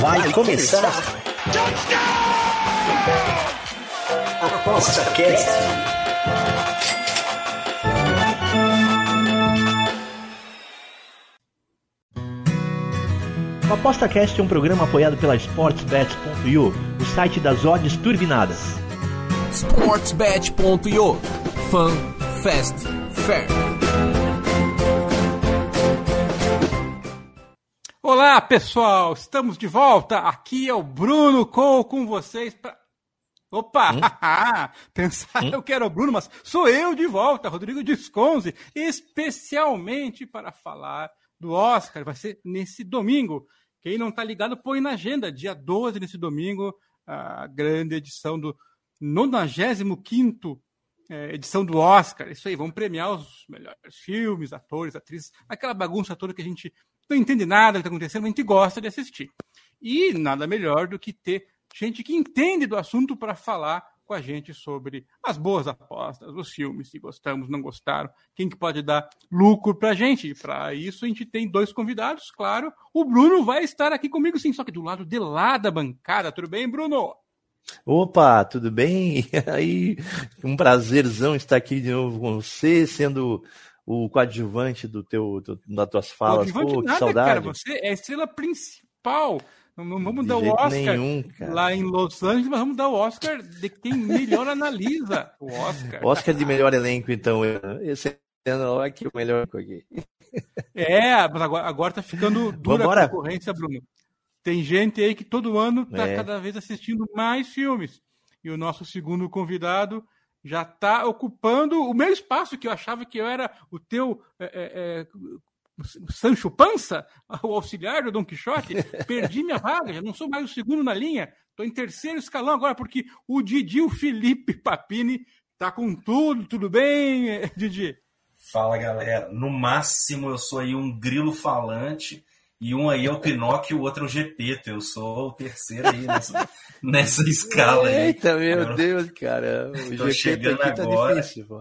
Vai começar. Aposta Cast. O ApostaCast é um programa apoiado pela SportsBet.io, o site das odds turbinadas. sportsbet.io Fun, Fast, Fair. Olá, pessoal! Estamos de volta. Aqui é o Bruno Cole com vocês para Opa! Hum? Pensaram que era o Bruno, mas sou eu de volta, Rodrigo Disconze, especialmente para falar do Oscar. Vai ser nesse domingo. Quem não está ligado, põe na agenda. Dia 12, nesse domingo, a grande edição do 95 é, edição do Oscar. Isso aí, vamos premiar os melhores filmes, atores, atrizes, aquela bagunça toda que a gente não entende nada do que está acontecendo, mas a gente gosta de assistir. E nada melhor do que ter gente que entende do assunto para falar com a gente sobre as boas apostas, os filmes, se gostamos, não gostaram, quem que pode dar lucro para a gente. Para isso a gente tem dois convidados, claro. O Bruno vai estar aqui comigo sim, só que do lado de lá da bancada. Tudo bem, Bruno? Opa, tudo bem? Aí, um prazerzão estar aqui de novo com você, sendo o coadjuvante do teu, do, das tuas falas. Pô, Pô, que nada, saudade. cara. Você é a estrela principal. Não, não vamos De dar o Oscar nenhum, lá em Los Angeles, mas vamos dar o Oscar de quem melhor analisa o Oscar. Oscar de melhor elenco, então. Esse ano aqui o melhor aqui. É, mas agora, agora tá ficando dura Vambora. a concorrência, Bruno. Tem gente aí que todo ano tá É. cada vez assistindo mais filmes. E o nosso segundo convidado já está ocupando o meu espaço, que eu achava que eu era o teu é, é, é, Sancho Pança, o auxiliar do Dom Quixote. Perdi minha vaga, já não sou mais o segundo na linha. Estou em terceiro escalão agora, porque o Didi, o Felipe Papini, tá com tudo. Tudo bem, Didi? Fala galera, no máximo eu sou aí um grilo falante e um aí é o Pinóquio e o outro é o Gepeto. Eu sou o terceiro aí nessa, nessa escala aí. Eita, meu Deus, cara. O Tô GP chegando tá agora. difícil. pô.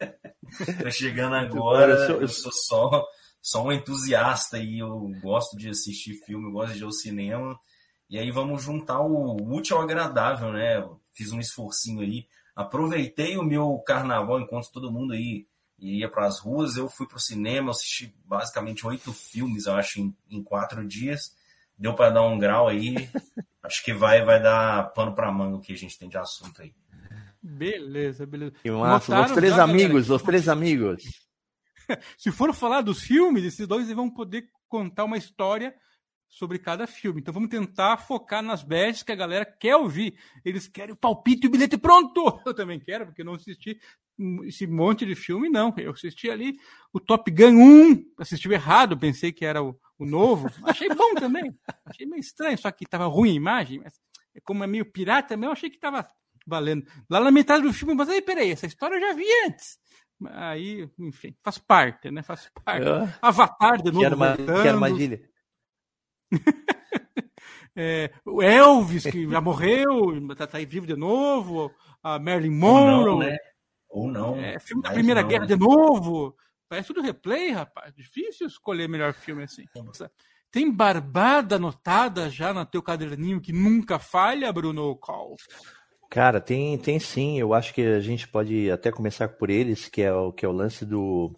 Tô chegando agora, eu sou- eu sou só, só um entusiasta e eu gosto de assistir filme, eu gosto de ir ao cinema. E aí vamos juntar o útil ao agradável, né? Fiz um esforcinho aí, aproveitei o meu carnaval enquanto todo mundo aí ia para as ruas, eu fui para o cinema, assisti basicamente oito filmes, eu acho, em, em quatro dias. Deu para dar um grau aí. Acho que vai, vai dar pano para manga o que a gente tem de assunto aí. Beleza, beleza. Que massa. Notaram Os três já, galera, amigos, que os três amigos. Se for falar dos filmes, esses dois vão poder contar uma história sobre cada filme. Então vamos tentar focar nas bets que a galera quer ouvir. Eles querem o palpite e o bilhete pronto. Eu também quero, porque não assisti esse monte de filme, não. Eu assisti ali o Top Gun 1, assisti errado, pensei que era o, o novo. Achei bom também. Achei meio estranho, só que estava ruim a imagem, mas como é meio pirata mesmo, eu achei que estava valendo. Lá na metade do filme, mas aí, peraí, essa história eu já vi antes. Aí, enfim, faz parte, né? Faz parte. Ah, Avatar de Que, novo. arma... voltando. que armadilha. É, o Elvis, que já morreu, tá, tá aí vivo de novo. A Marilyn Monroe. não, né? Ou não. é, filme da Primeira não, Guerra de novo. Parece tudo replay, rapaz. Difícil escolher melhor filme assim. Tem barbada anotada já no teu caderninho que nunca falha, Bruno Call? Cara, tem, tem sim. Eu acho que a gente pode até começar por eles, que é o, que é o lance do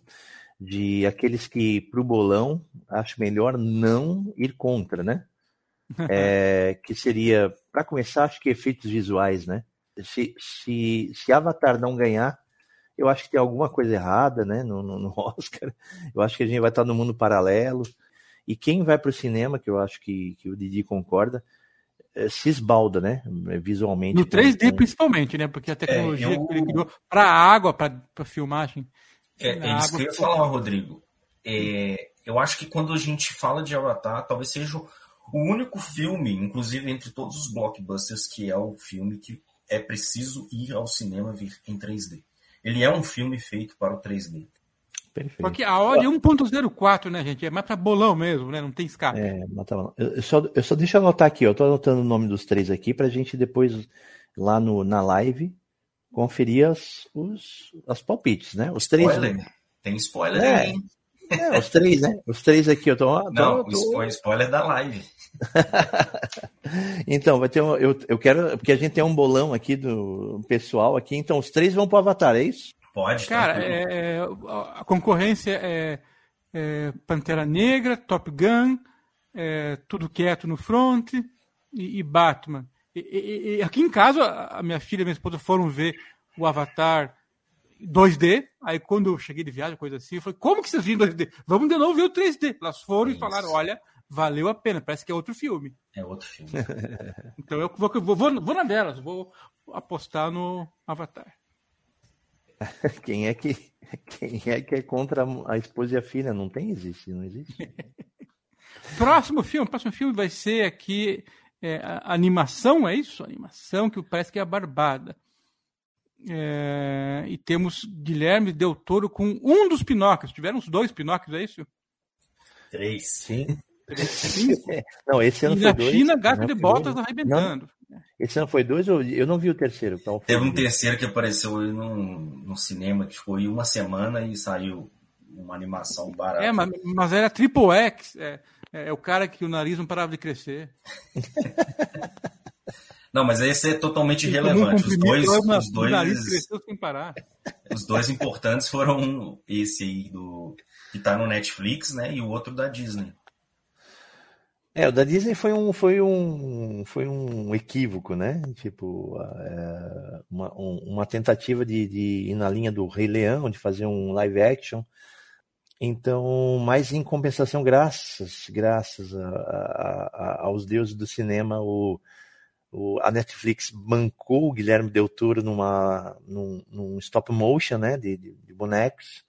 de aqueles que pro bolão acho melhor não ir contra, né? É, que seria, para começar, acho que efeitos visuais, né? Se, se, se Avatar não ganhar, eu acho que tem alguma coisa errada, né? No, no, no Oscar. Eu acho que a gente vai estar no mundo paralelo. E quem vai para o cinema, que eu acho que, que o Didi concorda, é, se esbalda, né? Visualmente. No com- 3D, com- principalmente, né? Porque a tecnologia eu- que ele criou para água, para filmagem. É, é isso água que eu ia falar, Rodrigo. É, eu acho que quando a gente fala de Avatar, talvez seja o único filme, inclusive entre todos os blockbusters, que é o filme que é preciso ir ao cinema ver em 3D. Ele é um filme feito para o 3D. Perfeito. Porque a hora é 1.04, né, gente? É mais para bolão mesmo, né? Não tem escape. É, mata lá. Eu, eu só, eu só deixa eu anotar aqui, eu tô anotando o nome dos três aqui pra gente depois, lá no, na live, conferir as, os, as palpites, né? Os três. Spoiler. Tem spoiler É. aí? É, os três, né? Os três aqui, eu tô. tô Não, tô... Spoiler, spoiler da live. então, vai ter um, eu, eu quero. Porque a gente tem um bolão aqui do pessoal aqui, então os três vão pro Avatar, é isso? Pode, Cara, é, a concorrência é, é, Pantera Negra, Top Gun, é, Tudo Quieto no Front e, e Batman. E, e, e, aqui em casa, a minha filha e minha esposa foram ver o Avatar 2D. Aí quando eu cheguei de viagem, coisa assim, eu falei, como que vocês viram 2D? Vamos de novo ver o 3D. Elas foram Isso. e falaram, olha, valeu a pena, parece que é outro filme. É outro filme. então eu vou, vou, vou, vou na delas, vou apostar no Avatar. Quem é que quem é que é contra a esposa e a filha? Não tem, existe, não existe. próximo filme, próximo filme vai ser aqui é, a animação, é isso? A animação que parece que é a Barbada. É, e temos Guilherme Del Toro com um dos Pinóquios. Tiveram os dois Pinóquios, é isso? Três. Sim. Não, esse ano e foi na dois. China, gato de botas arrebentando. Esse ano foi dois, eu não vi o terceiro. Então Teve um terceiro que apareceu no, no cinema, que ficou aí uma semana e saiu uma animação barata. É, mas, mas era Triple X. É, é, o cara que o nariz não parava de crescer. Não, mas esse é totalmente irrelevante. Os dois, os dois, nariz cresceu sem parar. Os dois importantes foram esse aí do que tá no Netflix, né, e o outro da Disney. É, o da Disney foi um, foi um, foi um equívoco, né? Tipo, é, uma, uma tentativa de, de ir na linha do Rei Leão, de fazer um live action. Então, mas em compensação, graças, graças a, a, a, aos deuses do cinema, o, o, a Netflix bancou o Guilherme Del Toro numa, num, num stop motion, né, de, de, de bonecos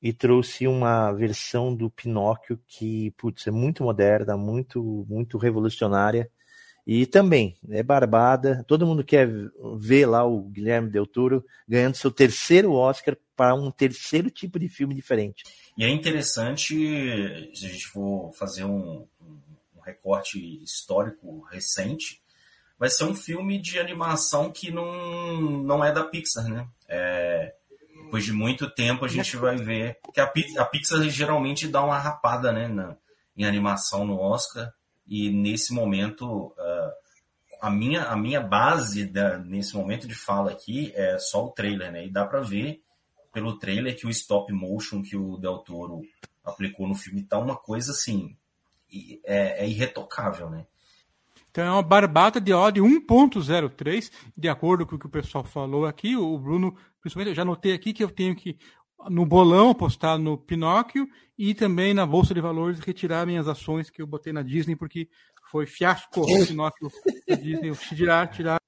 e trouxe uma versão do Pinóquio que, putz, é muito moderna, muito, muito revolucionária. E também é barbada. Todo mundo quer ver lá o Guilherme Del Toro ganhando seu terceiro Oscar para um terceiro tipo de filme diferente. E é interessante, se a gente for fazer um, um recorte histórico recente, vai ser um filme de animação que não, não é da Pixar, né? É, depois de muito tempo a gente vai ver que a, a Pixar geralmente dá uma rapada né, na, em animação no Oscar e nesse momento uh, a, minha, a minha base da, nesse momento de fala aqui é só o trailer, né? E dá para ver pelo trailer que o stop motion que o Del Toro aplicou no filme tá uma coisa assim é, é irretocável, né? Então é uma barbata de ódio 1.03, de acordo com o que o pessoal falou aqui. O Bruno, principalmente, eu já notei aqui que eu tenho que, no bolão, apostar no Pinóquio e também na Bolsa de Valores retirar minhas ações que eu botei na Disney, porque foi fiasco o Pinóquio da Disney. Tirar, tirar.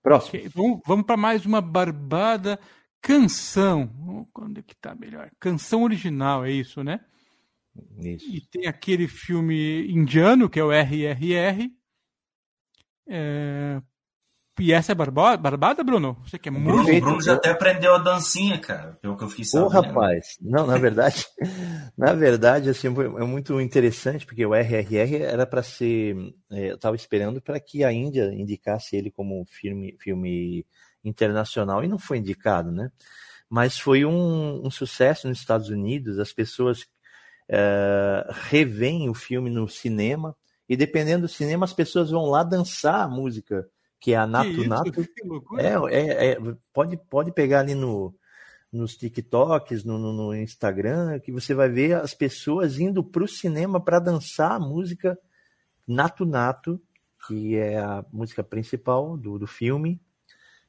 Próximo. Okay, vamos vamos para mais uma barbada canção. Quando é que tá melhor? Canção original, é isso, né? Isso. E tem aquele filme indiano, que é o RRR, é... E essa é barbada, barbada, Bruno? Você que é muito. Bruno, o Bruno já até aprendeu a dancinha, cara, pelo que eu fiquei sabendo. Ô, rapaz, não, na verdade, na verdade, assim, é muito interessante, porque o RRR era para ser. É, eu estava esperando para que a Índia indicasse ele como filme, filme internacional e não foi indicado, né? Mas foi um, um sucesso nos Estados Unidos, as pessoas é, revêem o filme no cinema e dependendo do cinema, as pessoas vão lá dançar a música, que é a Nato Nato. É, é, é, pode, pode pegar ali no, nos TikToks, no, no, no, Instagram, que você vai ver as pessoas indo para o cinema para dançar a música Nato Nato, que é a música principal do, do filme.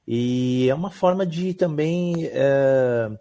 E é uma forma de também. É,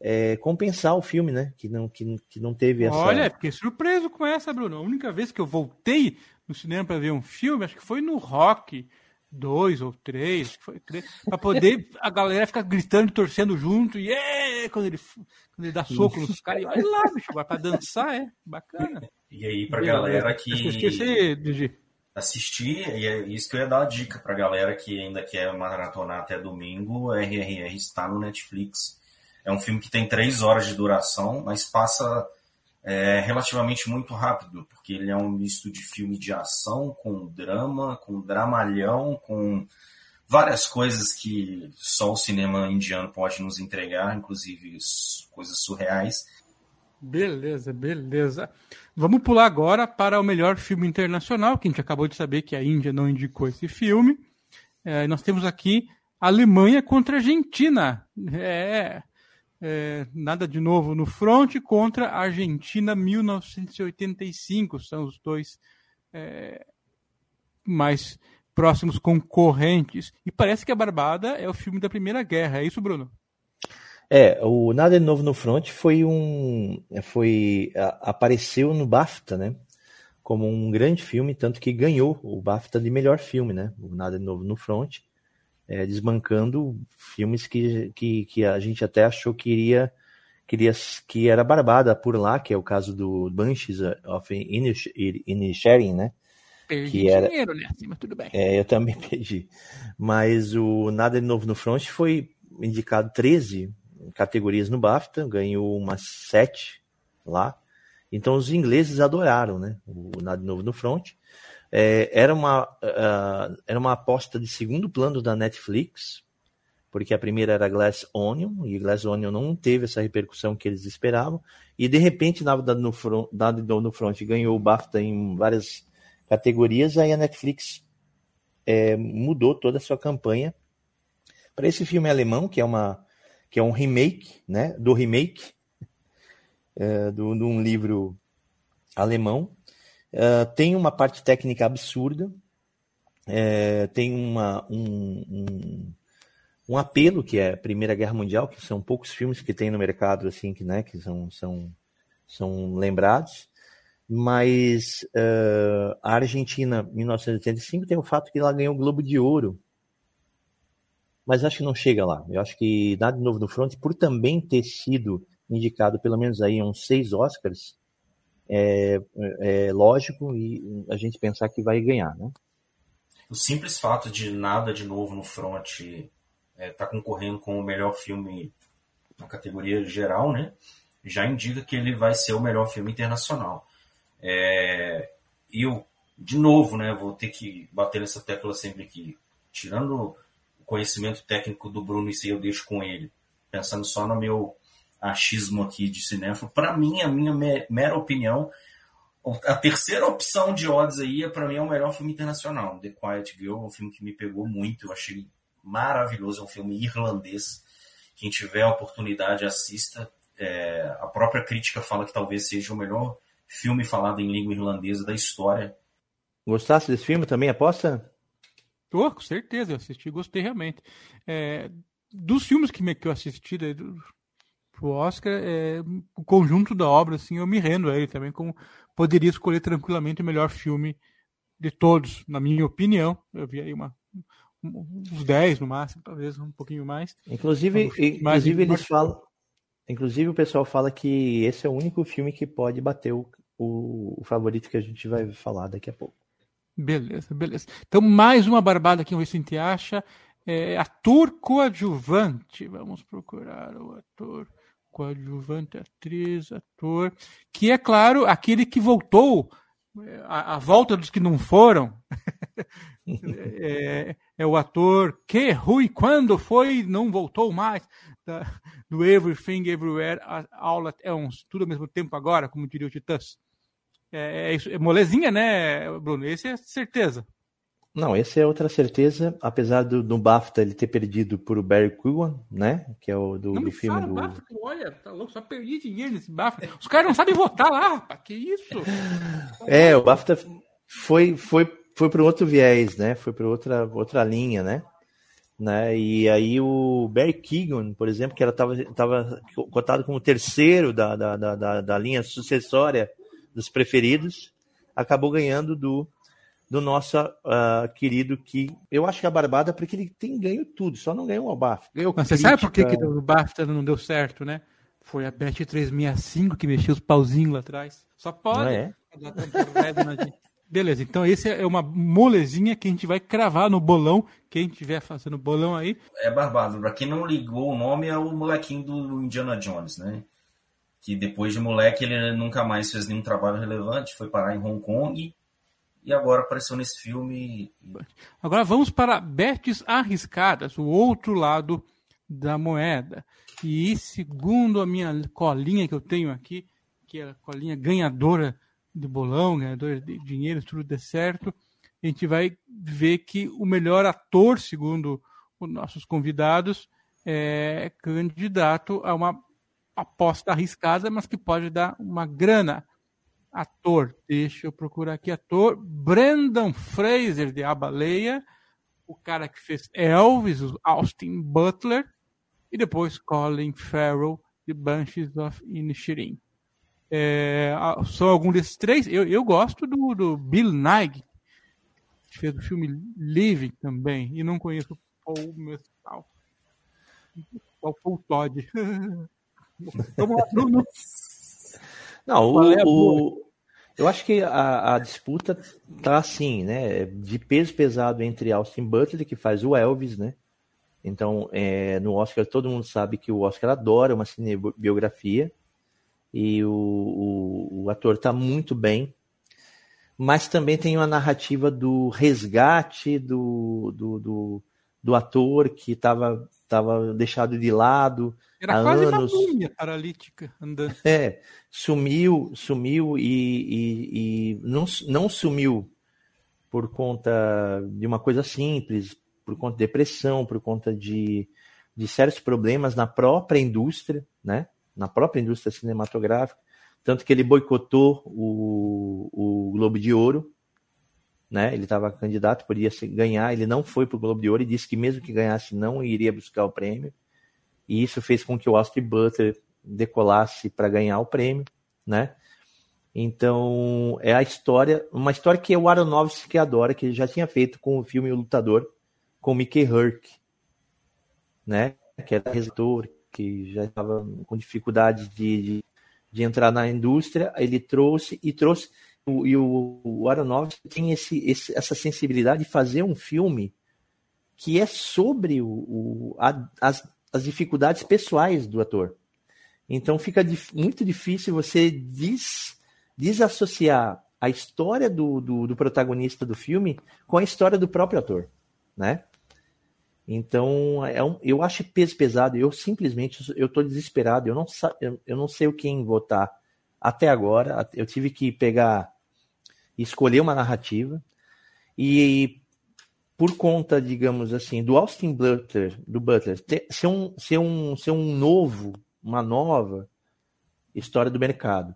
é, compensar o filme, né? Que não, que, que não teve essa. Olha, fiquei surpreso com essa, Bruno. A única vez que eu voltei no cinema para ver um filme, acho que foi no Rock dois ou três, foi três, para poder a galera ficar gritando, torcendo junto, e yeah! quando ele quando ele dá soco nos caras, olha lá, bicho, vai para dançar, é bacana. E aí pra galera que esqueci, Digi. assistir, e é isso que eu ia dar uma dica pra galera que ainda quer maratonar até domingo, RRR está no Netflix. É um filme que tem três horas de duração, mas passa é, relativamente muito rápido, porque ele é um misto de filme de ação com drama, com dramalhão, com várias coisas que só o cinema indiano pode nos entregar, inclusive coisas surreais. Beleza, beleza. Vamos pular agora para o melhor filme internacional, que a gente acabou de saber que a Índia não indicou esse filme. É, nós temos aqui Alemanha contra Argentina. É, é, nada de novo no front contra Argentina 1985. São os dois é, mais próximos concorrentes. E parece que a Barbada é o filme da Primeira Guerra. É isso, Bruno? É, o Nada de Novo no Front foi um. Foi. A, apareceu no BAFTA, né? Como um grande filme, tanto que ganhou o BAFTA de melhor filme, né? O Nada de Novo no Front, é, desbancando filmes que, que, que a gente até achou que iria. Queria, que era barbada por lá, que é o caso do Banshees of Inisherin, né? Perdi que era... dinheiro né? mas tudo bem. É, eu também perdi. Mas o Nada de Novo no Front foi indicado 13 categorias no BAFTA, ganhou umas sete lá. Então os ingleses adoraram, né? O Nada Novo no Front. É, era, uma, uh, era uma aposta de segundo plano da Netflix, porque a primeira era Glass Onion, e Glass Onion não teve essa repercussão que eles esperavam. E de repente, Nada no Nada no Front ganhou o BAFTA em várias categorias, aí a Netflix é, mudou toda a sua campanha para esse filme alemão, que é uma que é um remake, né, do remake é, do, de um livro alemão. É, tem uma parte técnica absurda, é, tem uma, um, um, um, apelo que é a Primeira Guerra Mundial, que são poucos filmes que tem no mercado assim que, né, que são, são, são lembrados. Mas uh, a Argentina, 1985, tem o fato que ela ganhou o Globo de Ouro mas acho que não chega lá. Eu acho que nada de novo no front, por também ter sido indicado pelo menos aí uns seis Oscars, é, é lógico e a gente pensar que vai ganhar, né? O simples fato de nada de novo no front é, tá concorrendo com o melhor filme na categoria geral, né? Já indica que ele vai ser o melhor filme internacional. É, eu, de novo, né? Vou ter que bater nessa tecla sempre aqui. Tirando conhecimento técnico do Bruno, isso aí eu deixo com ele. Pensando só no meu achismo aqui de cinema, para mim, a minha mera opinião, a terceira opção de odds aí, é, para mim, é o melhor filme internacional. The Quiet Girl é um filme que me pegou muito, eu achei maravilhoso, é um filme irlandês. Quem tiver a oportunidade, assista. É, a própria crítica fala que talvez seja o melhor filme falado em língua irlandesa da história. Gostasse desse filme também, aposta? Tô, com certeza, eu assisti gostei realmente. É, dos filmes que, me, que eu assisti né, pro Oscar, é, o conjunto da obra, assim, eu me rendo a ele também, como poderia escolher tranquilamente o melhor filme de todos, na minha opinião. Eu vi aí uma, uns 10 no máximo, talvez um pouquinho mais. Inclusive, inclusive eles falam. Inclusive o pessoal fala que esse é o único filme que pode bater o, o, o favorito que a gente vai falar daqui a pouco. Beleza, beleza. Então, mais uma barbada aqui, a gente acha. É, ator coadjuvante. Vamos procurar o ator coadjuvante, atriz, ator. Que é, claro, aquele que voltou, é, a, a volta dos que não foram. é, é, o ator que Rui, quando foi, não voltou mais. Da, do Everything Everywhere All at Once. Tudo ao mesmo tempo agora, como diria o Titãs. É, é, é molezinha, né, Bruno? Esse é certeza. Não, esse é outra certeza, apesar do, do BAFTA ele ter perdido por o Barry Keoghan, né? Que é o do, não do filme do. BAFTA, olha, tá louco, só perdi dinheiro nesse BAFTA. Os caras não sabem votar lá, rapaz, que isso? É, o BAFTA foi, foi, foi para outro viés, né? Foi para outra, outra linha, né? né? E aí o Barry Keoghan, por exemplo, que ela estava cotado como terceiro da, da, da, da linha sucessória dos preferidos, acabou ganhando do do nosso uh, querido que eu acho que a Barbada porque ele tem ganho tudo, só não ganhou o BAFTA. Ganhou Mas você sabe por que, que o BAFTA não deu certo, né? Foi a Bet 365 que mexeu os pauzinhos lá atrás. Só pode. Ah, é? Beleza, então esse é uma molezinha que a gente vai cravar no bolão. Quem estiver fazendo bolão aí. É Barbado. Pra quem não ligou o nome, é o molequinho do Indiana Jones, né? que depois de moleque ele nunca mais fez nenhum trabalho relevante, foi parar em Hong Kong e agora apareceu nesse filme. Agora vamos para bets arriscadas, o outro lado da moeda. E segundo a minha colinha que eu tenho aqui, que é a colinha ganhadora de bolão, ganhadora de dinheiro, tudo der certo, a gente vai ver que o melhor ator, segundo os nossos convidados, é candidato a uma aposta arriscada, mas que pode dar uma grana. Ator, deixa eu procurar aqui, ator, Brandon Fraser, de A Baleia, o cara que fez Elvis, Austin Butler, e depois Colin Farrell, de Banshees of Inisherin. É, são alguns desses três. Eu, eu gosto do, do Bill Nighy, que fez o filme Living também, e não conheço o Paul Mescal. O Paul Todd. Não, o, é o, eu acho que a, a, disputa tá assim, né? De peso pesado entre Austin Butler, que faz o Elvis, né? Então, é, no Oscar, todo mundo sabe que o Oscar adora uma cinebiografia e o, o, o ator está muito bem, mas também tem uma narrativa do resgate do, do, do, do ator que estava tava deixado de lado Era há quase anos. uma múmia paralítica andando. É, sumiu, sumiu e, e, e não, não sumiu por conta de uma coisa simples, por conta de depressão, por conta de, de sérios problemas na própria indústria, né? Na própria indústria cinematográfica, tanto que ele boicotou o, o Globo de Ouro, né? Ele estava candidato, podia ganhar, ele não foi para o Globo de Ouro e disse que mesmo que ganhasse não iria buscar o prêmio. E isso fez com que o Austin Butler decolasse para ganhar o prêmio, né? Então, é a história, uma história que o Aronofsky adora, que ele já tinha feito com o filme O Lutador, com Mickey Herc, né? Que era receptor, que já estava com dificuldade de, de, de, entrar na indústria. Ele trouxe e trouxe. O, e o, o Aronofsky tem esse, esse, essa sensibilidade de fazer um filme que é sobre o, o a, as, as dificuldades pessoais do ator. Então fica dif, muito difícil você des, desassociar a história do, do, do, protagonista do filme com a história do próprio ator, né? Então, é um, eu acho peso pesado. Eu simplesmente eu estou desesperado. Eu não, eu, eu não sei o quem votar até agora. Eu tive que pegar escolher uma narrativa e por conta, digamos assim, do Austin Butler, do Butler ter, ser um ser um ser um novo, uma nova história do mercado.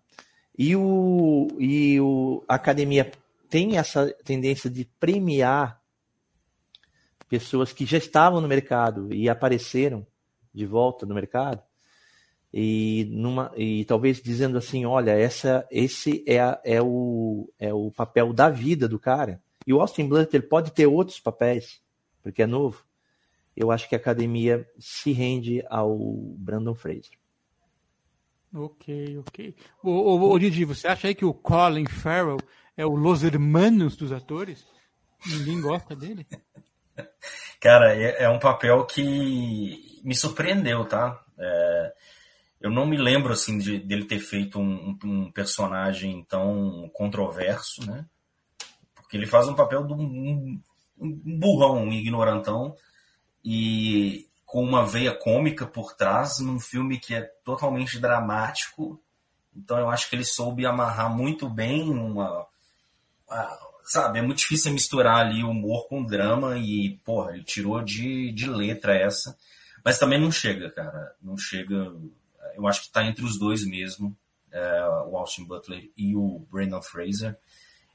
E o e o a academia tem essa tendência de premiar pessoas que já estavam no mercado e apareceram de volta no mercado e numa e talvez dizendo assim olha essa esse é, a, é o é o papel da vida do cara. E o Austin Butler pode ter outros papéis porque é novo. Eu acho que a academia se rende ao Brandon Fraser. Ok ok. O, o, o Didi você acha aí que o Colin Farrell é o Los Hermanos dos atores? Ninguém gosta dele? Cara, é, é, um papel que me surpreendeu, tá? É, eu não me lembro assim de, dele ter feito um, um, personagem tão controverso, né? Porque ele faz um papel de um, um burrão, um ignorantão e com uma veia cômica por trás num filme que é totalmente dramático. Então eu acho que ele soube amarrar muito bem uma, uma sabe, é muito difícil misturar ali humor com drama e, porra, ele tirou de, de letra essa. Mas também não chega, cara. Não chega. Eu acho que tá entre os dois mesmo, é, o Austin Butler e o Brandon Fraser.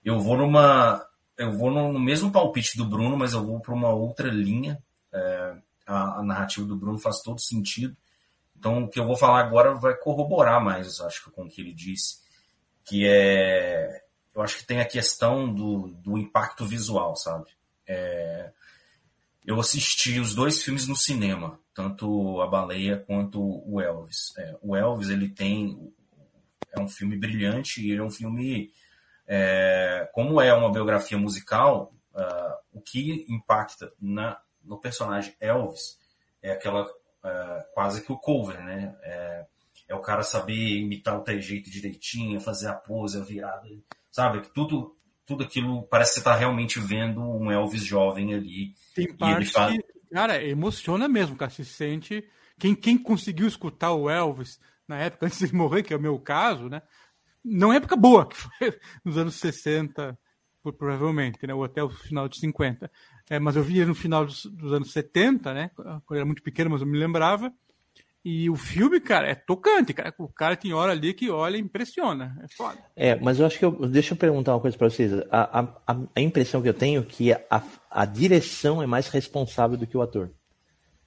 Eu vou numa. Eu vou no mesmo palpite do Bruno, mas eu vou para uma outra linha. É, a, a, narrativa do Bruno faz todo sentido. Então, o que eu vou falar agora vai corroborar mais, acho que, com o que ele disse. Que é eu acho que tem a questão do, do impacto visual, sabe? É, eu assisti os dois filmes no cinema, tanto A Baleia quanto o Elvis. É, o Elvis, ele tem. É um filme brilhante e ele é um filme. É, como é uma biografia musical, uh, o que impacta na, no personagem Elvis é aquela. Uh, quase que o cover, né? É, é o cara saber imitar o jeito direitinho, fazer a pose, a virada sabe? Tudo, tudo aquilo parece que você está realmente vendo um Elvis jovem ali. Tem parte faz... cara, emociona mesmo, cara. Se sente. Quem, quem conseguiu escutar o Elvis na época antes de morrer, que é o meu caso, né? não época boa, que foi nos anos 60, provavelmente, né? Ou até o final de 50. É, mas eu vi no final dos, dos, anos 70, né? Quando eu era muito pequeno, mas eu me lembrava. E o filme, cara, é tocante, cara. O cara tem hora ali que olha e impressiona. É foda. É, mas eu acho que eu. Deixa eu perguntar uma coisa pra vocês. A, a, a impressão que eu tenho é que a, a direção é mais responsável do que o ator.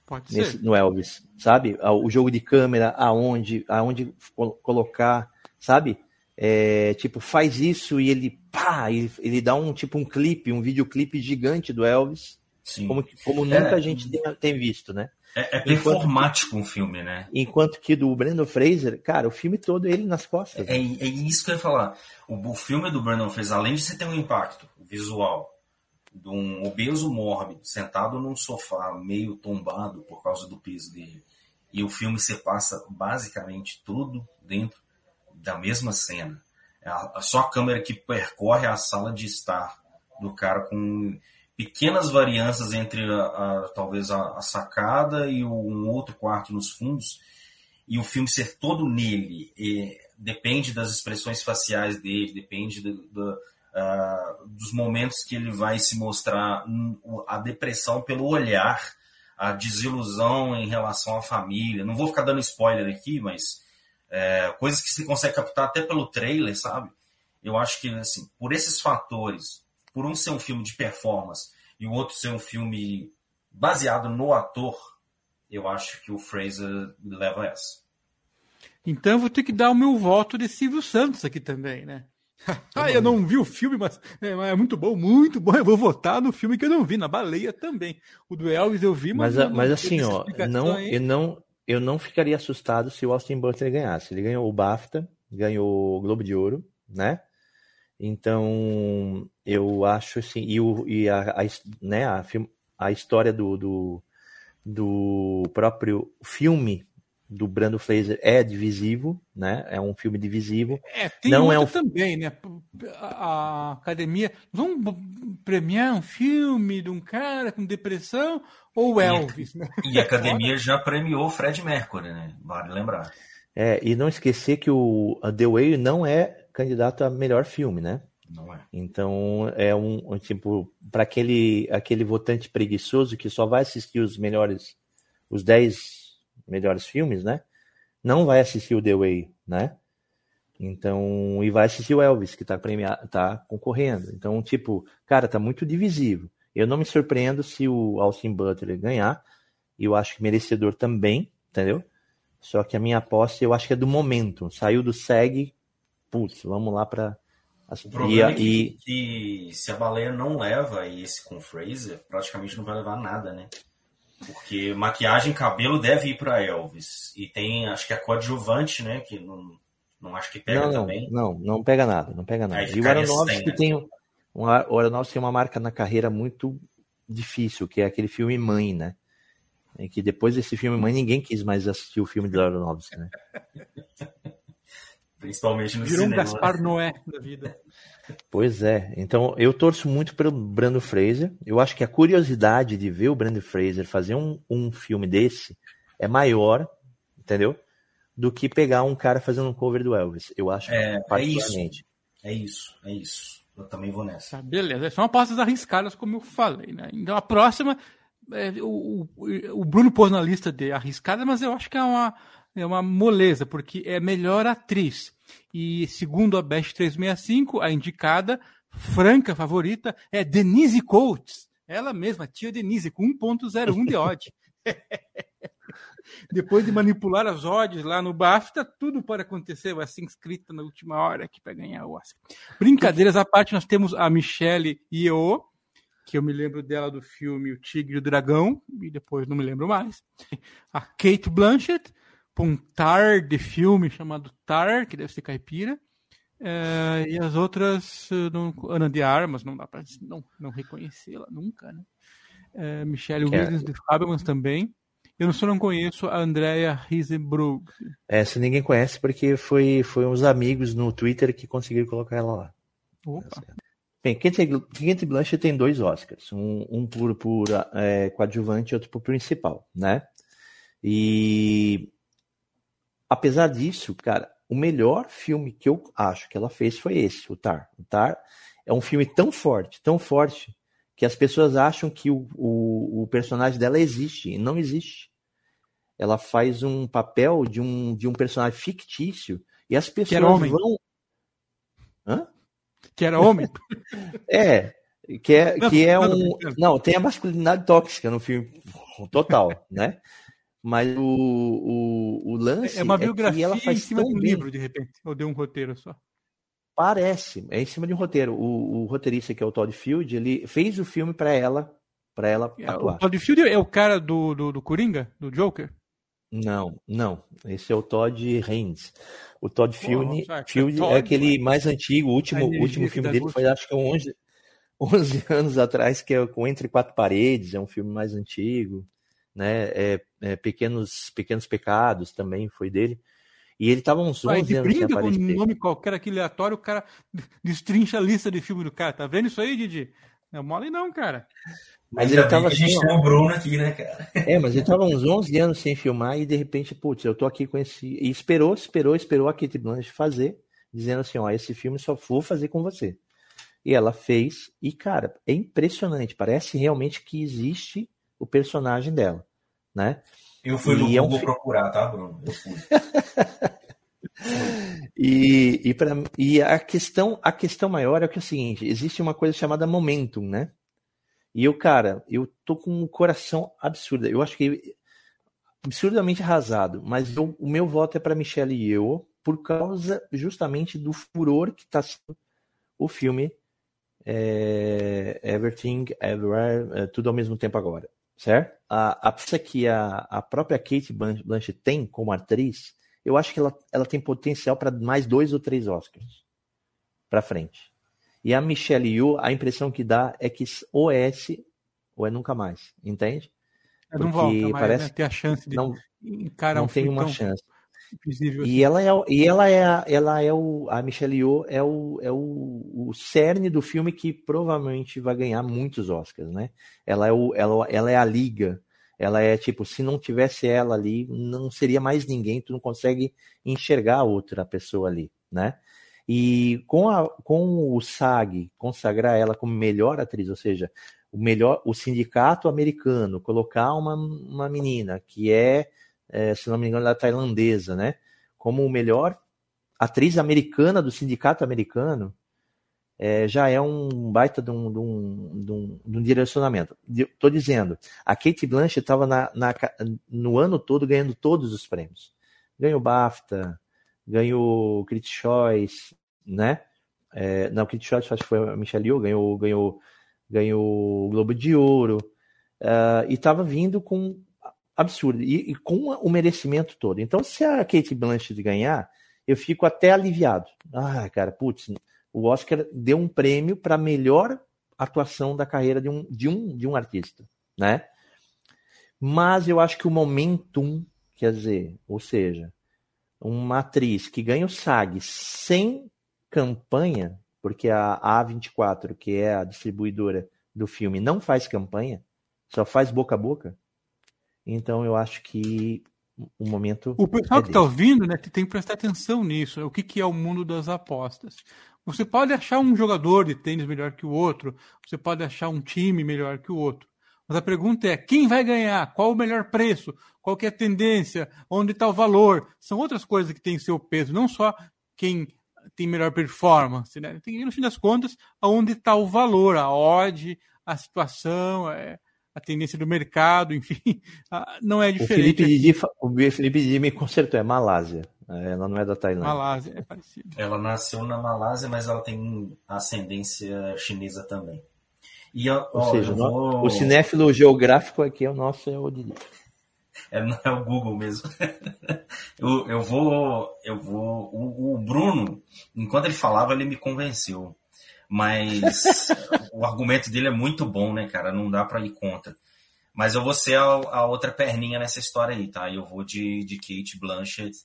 Pode nesse, ser. No Elvis, sabe? O jogo de câmera, aonde, aonde colocar, sabe? É, tipo, faz isso e ele, pá, ele, ele dá um tipo um clipe, um videoclipe gigante do Elvis. Sim. Como, como nunca é, a gente tem, tem visto, né? É, é performático um filme, né? Enquanto que do Brandon Fraser, cara, o filme todo é ele nas costas. É, é, isso que eu ia falar. O, o filme do Brandon Fraser, além de você ter um impacto visual de um obeso mórbido sentado num sofá meio tombado por causa do peso dele, e o filme se passa basicamente tudo dentro da mesma cena. É a, só a câmera que percorre a sala de estar do cara com pequenas varianças entre a, a talvez a, a, sacada e o, um outro quarto nos fundos e o filme ser todo nele. E, depende das expressões faciais dele depende do, do, uh, dos momentos que ele vai se mostrar a depressão pelo olhar a desilusão em relação à família. Não vou ficar dando spoiler aqui mas é, coisas que se consegue captar até pelo trailer sabe? Eu acho que assim por esses fatores por um ser um filme de performance e o outro ser um filme baseado no ator, eu acho que o Fraser leva essa. Então eu vou ter que dar o meu voto de Silvio Santos aqui também, né? ah, eu não vi o filme, mas é, é, muito bom, muito bom. Eu vou votar no filme que eu não vi, na Baleia também. O do Elvis eu vi, mas. Mas, mas assim, ó, não, eu, não, eu não ficaria assustado se o Austin Butler ganhasse. Ele ganhou o BAFTA, ganhou o Globo de Ouro, né? Então, eu acho assim, e, o, e a, a, né, a, a história do, do, do próprio filme do Brando Fraser é divisivo, né? É um filme divisivo. É, tem não é um... também, né? A academia, vamos premiar um filme de um cara com depressão ou Elvis? E, né? e a academia já premiou Fred Mercury, né? Vale lembrar. É, e não esquecer que o The Way não é candidato a melhor filme, né? Não é. Então é um, um tipo para aquele aquele votante preguiçoso que só vai assistir os melhores os 10 melhores filmes, né? Não vai assistir o The Way, né? Então, e vai assistir o Elvis, que tá, premiado, tá concorrendo. Então, tipo, cara, tá muito divisivo. Eu não me surpreendo se o Austin Butler ganhar. Eu acho que merecedor também, entendeu? Só que a minha aposta, eu acho que é do momento. Saiu do SEG, putz, vamos lá para o problema e, é que, que, se a baleia não leva esse com Fraser, praticamente não vai levar nada, né? Porque maquiagem, cabelo deve ir para Elvis. E tem, acho que a coadjuvante, né? Que não, não acho que pega não, também. Não, não pega nada, não pega nada. E o Aronofsky né? tem, um, o Aronofsky tem uma marca na carreira muito difícil, que é aquele filme Mãe, né? E que depois desse filme Mãe ninguém quis mais assistir o filme do Aronofsky, né? Principalmente no Virou cinema. um Gaspar Noé da vida. Pois é. Então, eu torço muito pelo Brando Fraser. Eu acho que a curiosidade de ver o Brando Fraser fazer um, um filme desse é maior, entendeu? Do que pegar um cara fazendo um cover do Elvis. Eu acho, é, particularmente. É isso, é isso, é isso. Eu também vou nessa. Tá, beleza. São apostas arriscadas, como eu falei, né? Então, a próxima... É, o, o, o Bruno pôs na lista de arriscada, mas eu acho que é uma é uma moleza, porque é melhor atriz. E segundo a Best 365, a indicada, franca favorita, é Denise Coates. Ela mesma, tia Denise, com 1.01 de odd. Depois de manipular as odds lá no BAFTA, tudo pode acontecer, vai ser inscrita na última hora aqui para ganhar o Oscar. Brincadeiras à parte, nós temos a Michelle Yeoh, que eu me lembro dela do filme O Tigre e o Dragão, e depois não me lembro mais. A Kate Blanchett, um tar de filme chamado Tar, que deve ser caipira. É, e as outras, não, Ana de Armas, não dá para não, não reconhecê-la nunca, né? É, Michelle é. Williams de Fabelmans também. Eu só não conheço a Andrea Risenbrug. Essa ninguém conhece porque foi, foi uns amigos no Twitter que conseguiram colocar ela lá. Opa. Bem, Kate Blanchett tem dois Oscars, um, um por, por é, coadjuvante e outro por principal, né? E apesar disso, cara, o melhor filme que eu acho que ela fez foi esse, o Tar. O Tar é um filme tão forte, tão forte, que as pessoas acham que o, o, o personagem dela existe, e não existe. Ela faz um papel de um, de um personagem fictício, e as pessoas vão. Hã? Que era homem? é, que é, não, que é um. Não, tem a masculinidade tóxica no filme, total, né? Mas o, o, o lance. É uma biografia é ela faz em cima de um livro, de repente, ou de um roteiro só. Parece, é em cima de um roteiro. O, o roteirista que é o Todd Field, ele fez o filme para ela, para ela é, atuar. O Todd Field é o cara do, do, do Coringa, do Joker? Não, não. Esse é o Todd Haynes. O Todd Field, oh, Field é, Todd, é aquele mais antigo, o último, último filme dele foi acho que 11, 11 anos atrás, que é com Entre Quatro Paredes, é um filme mais antigo, né? É, é Pequenos, Pequenos Pecados também foi dele. E ele tava uns 11 Vai, anos sem aparecer. com um nome qualquer aqui aleatório, o cara destrincha a lista de filme do cara. Tá vendo isso aí, Didi? Não é mole não, cara. Mas Ainda ele tava assim, a gente tem o Bruno aqui, né, cara? É, mas ele tava uns 11 anos sem filmar e de repente, putz, eu tô aqui com esse... E esperou, esperou, esperou a Kate Blanchett fazer, dizendo assim, ó, esse filme só vou fazer com você. E ela fez, e cara, é impressionante, parece realmente que existe o personagem dela, né? Eu fui no e Google é um... procurar, tá, Bruno? Eu fui. e, e, pra, e a questão a questão maior é que é o seguinte, existe uma coisa chamada momentum, né? E eu, cara, eu tô com um coração absurdo. Eu acho que absurdamente arrasado, mas eu, o meu voto é para Michelle Yeoh por causa justamente do furor que está sendo o filme é, Everything, Everywhere, é, tudo ao mesmo tempo agora certo? A, a peça que a, a própria Kate Blanchett tem como atriz, eu acho que ela, ela tem potencial para mais dois ou três Oscars para frente. E a Michelle Yeoh, a impressão que dá é que ou é esse ou é nunca mais, entende? É, não volta mais, né? parece né? ter a chance de não, encarar não um tem uma chance. Invisível, assim. E ela é, e ela é, ela é o, a Michelle Yeoh é o, é o, o cerne do filme que provavelmente vai ganhar muitos Oscars, né? Ela é, o, ela, ela é a liga, ela é tipo, se não tivesse ela ali, não seria mais ninguém, tu não consegue enxergar outra pessoa ali, né? E com, a, com o SAG consagrar ela como melhor atriz, ou seja, o melhor, o sindicato americano colocar uma, uma menina que é é, se não me engano, ela é tailandesa, né? Como melhor atriz americana do sindicato americano, é, já é um baita de um, de um, de um, de um direcionamento. Estou dizendo, a Kate Blanchett estava na, na, no ano todo ganhando todos os prêmios. Ganhou BAFTA, ganhou Critics' Choice, né? É, não, Critics' Choice acho que foi a Michelle Yeoh, ganhou, ganhou, ganhou o Globo de Ouro, uh, e estava vindo com absurdo. E, e, com o merecimento todo. Então, se a Kate Blanchett ganhar, eu fico até aliviado. Ah, cara, putz, o Oscar deu um prêmio para melhor atuação da carreira de um, de um, de um artista, né? Mas eu acho que o momentum, quer dizer, ou seja, uma atriz que ganha o SAG sem campanha, porque a A24, que é a distribuidora do filme, não faz campanha, só faz boca a boca, então eu acho que o momento. O pessoal é que está ouvindo, né, tem que prestar atenção nisso. O que, que é o mundo das apostas? Você pode achar um jogador de tênis melhor que o outro, você pode achar um time melhor que o outro. Mas a pergunta é: quem vai ganhar? Qual o melhor preço? Qual é a tendência? Onde está o valor? São outras coisas que têm seu peso, não só quem tem melhor performance. Né? Tem, no fim das contas, aonde está o valor, a odd, a situação. É a tendência do mercado, enfim, não é diferente. O Felipe, Didi, o Felipe Didi me consertou, é Malásia. Ela não é da Tailândia. Malásia, é parecido. Ela nasceu na Malásia, mas ela tem ascendência chinesa também. E, ó, Ou seja, vou... o cinéfilo geográfico aqui é o nosso, é o Didi. É, não é o Google mesmo. eu, eu vou. Eu vou. O, o Bruno, enquanto ele falava, ele me convenceu. Mas o argumento dele é muito bom, né, cara? Não dá para ir contra. Mas eu vou ser a, a, outra perninha nessa história aí, tá? Eu vou de, de Kate Blanchett,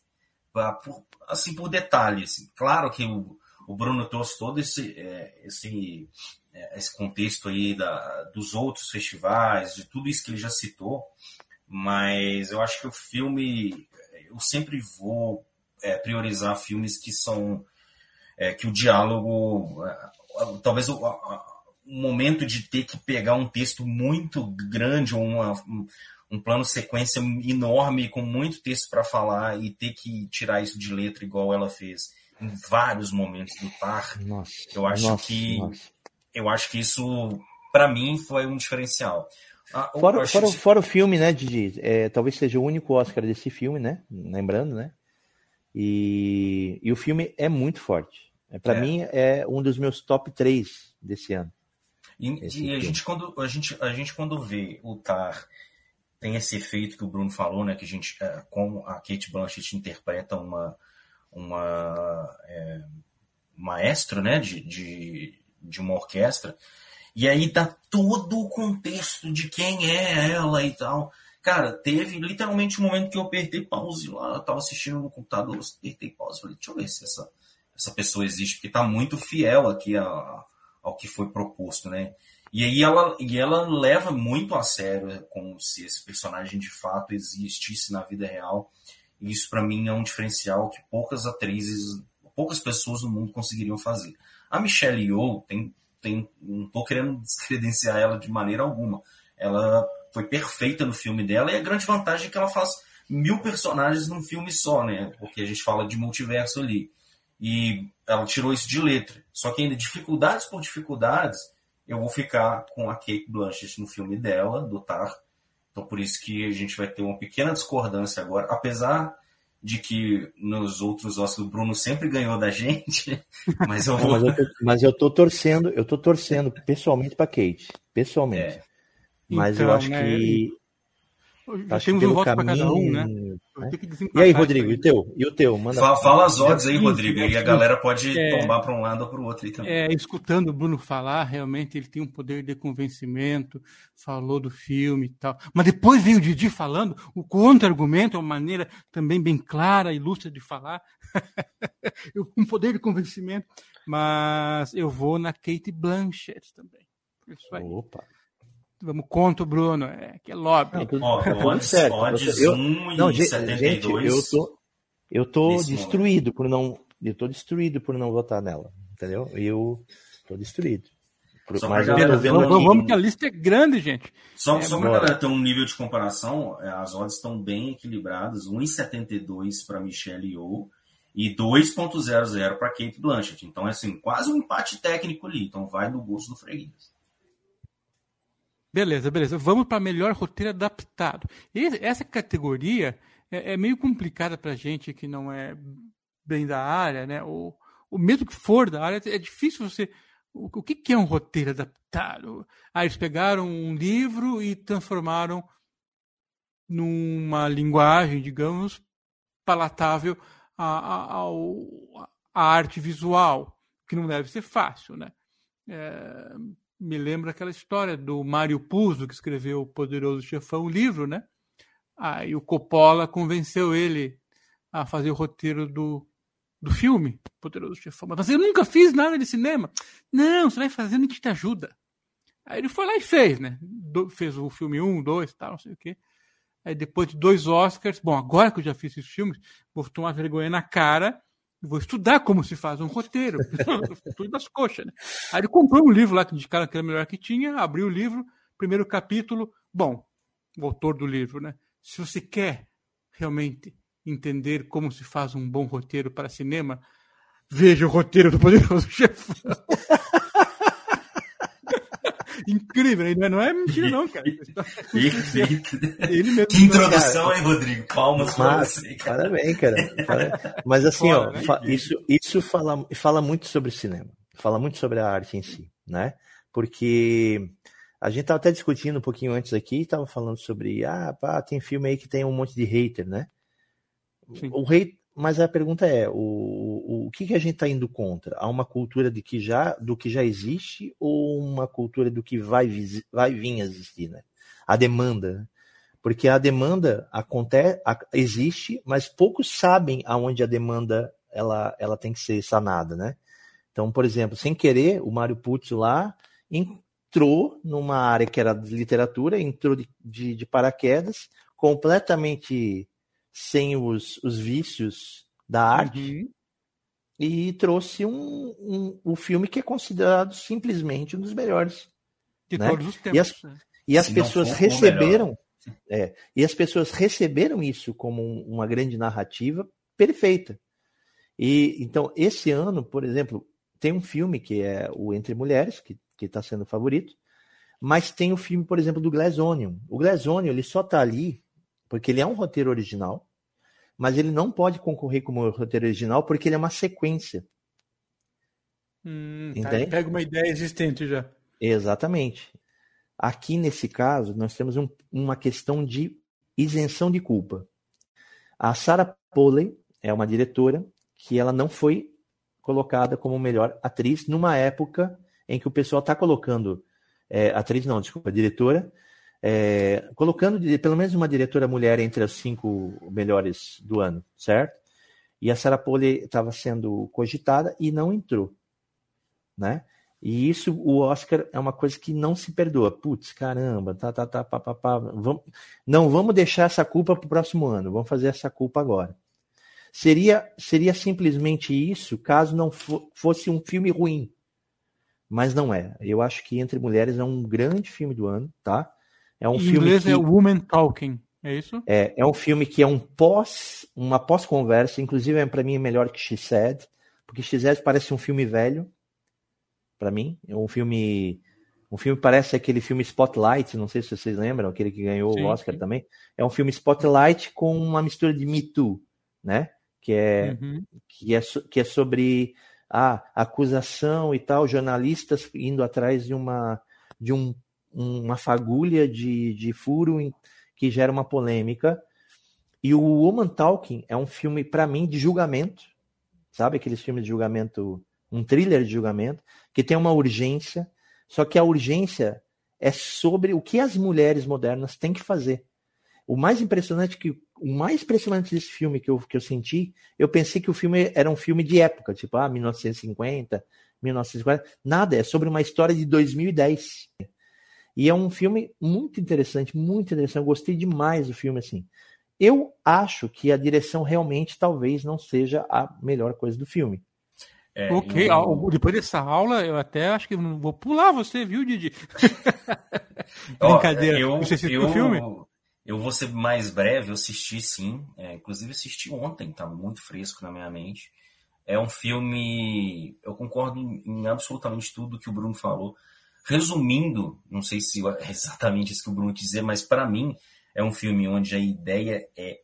pra, por, assim, por detalhes. Assim. Claro que o, o Bruno trouxe todo esse, é, esse, é, esse contexto aí da, dos outros festivais, de tudo isso que ele já citou, mas eu acho que o filme, eu sempre vou é, priorizar filmes que são é, que o diálogo é, talvez o, o, momento de ter que pegar um texto muito grande ou uma, um, plano sequência enorme com muito texto para falar e ter que tirar isso de letra igual ela fez em vários momentos do Tar. Nossa, eu acho nossa, que nossa. eu acho que isso para mim foi um diferencial. Ah, fora, fora, que... fora, o filme, né, Didi? É, talvez seja o único Oscar desse filme, né? Lembrando, né? E, e o filme é muito forte. É, para é. mim, é um dos meus top 3 desse ano. E, e a, gente, quando, a, gente, a gente, quando vê o Tar, tem esse efeito que o Bruno falou, né? Que a gente, é, como a Kate Blanchett interpreta uma, uma é, maestro, né? De, de, de uma orquestra. E aí dá todo o contexto de quem é ela e tal. Cara, teve literalmente um momento que eu apertei pause lá, eu tava assistindo no computador, apertei pause, falei, deixa eu ver se essa, essa pessoa existe, porque tá muito fiel aqui a, ao que foi proposto, né? E aí ela, e ela leva muito a sério, como se esse personagem de fato existisse na vida real. E isso para mim é um diferencial que poucas atrizes, poucas pessoas no mundo conseguiriam fazer. A Michelle Yeoh tem tem, não estou querendo descredenciar ela de maneira alguma. Ela foi perfeita no filme dela e a grande vantagem é que ela faz mil personagens num filme só, né? Porque a gente fala de multiverso ali. E ela tirou isso de letra. Só que ainda, dificuldades por dificuldades, eu vou ficar com a Kate Blanchett no filme dela, do Tar. Então por isso que a gente vai ter uma pequena discordância agora. Apesar de que nos outros Oscars o Bruno sempre ganhou da gente, mas eu vou... mas, eu tô, mas eu tô torcendo, eu tô torcendo pessoalmente para Kate, pessoalmente. É. Mas então, eu acho né, que Acho temos um voto para cada um, né? né? E aí, Rodrigo, e o teu? E o teu? Manda fala, fala as odds aí, Rodrigo, aí a galera pode é, tombar para um lado ou para o outro aí também. É, escutando o Bruno falar, realmente ele tem um poder de convencimento, falou do filme e tal. Mas depois veio o Didi falando, o contra-argumento é uma maneira também bem clara e lúcida de falar, um poder de convencimento. Mas eu vou na Kate Blanchett também. Isso aí. Opa. Vamos contra o Bruno, é, que é lobby. Não, tudo, Ó, tudo certo. Odds eu, não, gente, gente, eu tô, eu tô destruído momento. por não, eu tô destruído por não votar nela, entendeu? Eu tô destruído. Por, mas galera, vamos, vamos que a lista é grande, gente. Só, é, só para galera ter um nível de comparação, é, as odds estão bem equilibradas, 1,72 para Michelle Yeoh e 2,00 para Kate Blanchett. Então, é assim, quase um empate técnico ali. Então, vai do gosto do freguês. Beleza, beleza. Vamos para melhor roteiro adaptado. Essa categoria é, é meio complicada para gente que não é bem da área, né? Ou, ou mesmo que for da área, é difícil você. O, o que, que é um roteiro adaptado? Ah, eles pegaram um livro e transformaram numa linguagem, digamos, palatável à, à arte visual, que não deve ser fácil, né? É, me lembra aquela história do Mário Puzo, que escreveu O Poderoso Chefão, o livro, né? Aí o Coppola convenceu ele a fazer o roteiro do, do filme, Poderoso Chefão. Mas eu nunca fiz nada de cinema. Não, você vai fazendo e a gente te ajuda. Aí ele foi lá e fez, né? Do, fez o filme 1, um, 2, tal, não sei o quê. Aí depois de dois Oscars, bom, agora que eu já fiz esses filmes, vou tomar vergonha na cara vou estudar como se faz um roteiro. Tudo das coxas, né? Aí ele comprou um livro lá que indicaram que era melhor que tinha, abriu o livro, primeiro capítulo. Bom, o autor do livro, né? Se você quer realmente entender como se faz um bom roteiro para cinema, veja o roteiro do Poderoso Chefão. Incrível, não é, não é mentira, não, cara. Perfeito. Ele mesmo. Que introdução, hein, Rodrigo? Palmas para você. Cara. Parabéns, cara. Mas assim, Fora, ó, né? isso, isso fala, fala muito sobre cinema. Fala muito sobre a arte em si, né? Porque a gente estava até discutindo um pouquinho antes aqui, estava falando sobre, ah, pá, tem filme aí que tem um monte de hater, né? Sim. O hate, mas a pergunta é, o, o, o que, que a gente está indo contra? Há uma cultura de que já, do que já existe ou uma cultura do que vai, vai vir a existir, né? A demanda, né? Porque a demanda acontece, existe, mas poucos sabem aonde a demanda ela, ela tem que ser sanada, né? Então, por exemplo, sem querer, o Mário Putz lá entrou numa área que era de literatura, entrou de, de, de paraquedas, completamente sem os, os vícios da arte uhum. e trouxe um, um, um filme que é considerado simplesmente um dos melhores. De né? todos os tempos. E as, né? e as pessoas receberam. É, e as pessoas receberam isso como uma grande narrativa perfeita. E então, esse ano, por exemplo, tem um filme que é o Entre Mulheres, que está sendo favorito, mas tem o filme, por exemplo, do Glass Onion. O Glass Onion, ele só está ali porque ele é um roteiro original, mas ele não pode concorrer como roteiro original porque ele é uma sequência. Hum, tá, pega uma ideia existente já. Exatamente. Aqui, nesse caso, nós temos um, uma questão de isenção de culpa. A Sarah Polley é uma diretora que ela não foi colocada como melhor atriz numa época em que o pessoal está colocando é, atriz não, desculpa, diretora, é, colocando pelo menos uma diretora mulher entre as cinco melhores do ano, certo? E a Sarah Polley estava sendo cogitada e não entrou, né? E isso, o Oscar é uma coisa que não se perdoa. Putz, caramba, tá, tá, tá, pá, pá, pá. Vamos, não vamos deixar essa culpa para o próximo ano, vamos fazer essa culpa agora. Seria, seria simplesmente isso caso não fosse um filme ruim. Mas não é. Eu acho que Entre Mulheres é um grande filme do ano, tá? É um em filme inglês que... é Woman Talking, é isso? É, é um filme que é um pós, uma pós-conversa, inclusive é para mim é melhor que She Said, porque She Said parece um filme velho, para mim. É um filme. Um filme parece aquele filme Spotlight, não sei se vocês lembram, aquele que ganhou sim, o Oscar sim. também. É um filme Spotlight com uma mistura de Me Too, né? Que é, uhum. que é, que é sobre a acusação e tal, jornalistas indo atrás de uma, de um, uma fagulha de, de furo em, que gera uma polêmica. E o Woman Talking é um filme, para mim, de julgamento, sabe? Aqueles filmes de julgamento um thriller de julgamento, que tem uma urgência, só que a urgência é sobre o que as mulheres modernas têm que fazer. O mais impressionante que o mais impressionante desse filme que eu, que eu senti, eu pensei que o filme era um filme de época, tipo, ah, 1950, 1950. Nada, é sobre uma história de 2010. E é um filme muito interessante, muito interessante. Eu gostei demais do filme, assim. Eu acho que a direção realmente talvez não seja a melhor coisa do filme. É, ok, eu... depois dessa aula eu até acho que vou pular você, viu, Didi? Brincadeira. Eu, você assistiu eu, o filme? Eu vou ser mais breve, eu assisti sim. É, inclusive assisti ontem, tá muito fresco na minha mente. É um filme. Eu concordo em absolutamente tudo que o Bruno falou. Resumindo, não sei se é exatamente isso que o Bruno quis dizer, mas para mim é um filme onde a ideia é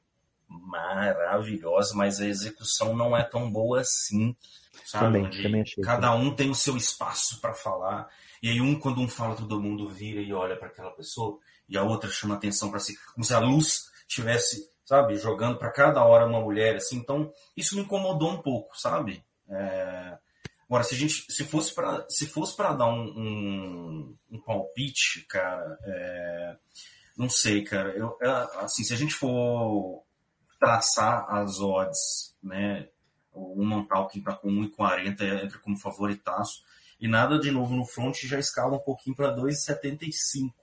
maravilhosa, mas a execução não é tão boa assim sabe? Também, Onde também achei. Cada um tem o seu espaço para falar. E aí um quando um fala todo mundo vira e olha para aquela pessoa e a outra chama atenção para si, como se a luz tivesse, sabe, jogando para cada hora uma mulher assim. Então isso me incomodou um pouco, sabe? É... Agora, se a gente, se fosse para, se fosse para dar um, um, um, palpite, cara, é... não sei, cara. Eu, é, assim, se a gente for traçar as odds, né, o Human Talking está com 1,40, entra como favoritaço. E nada de novo no front já escala um pouquinho para 2,75.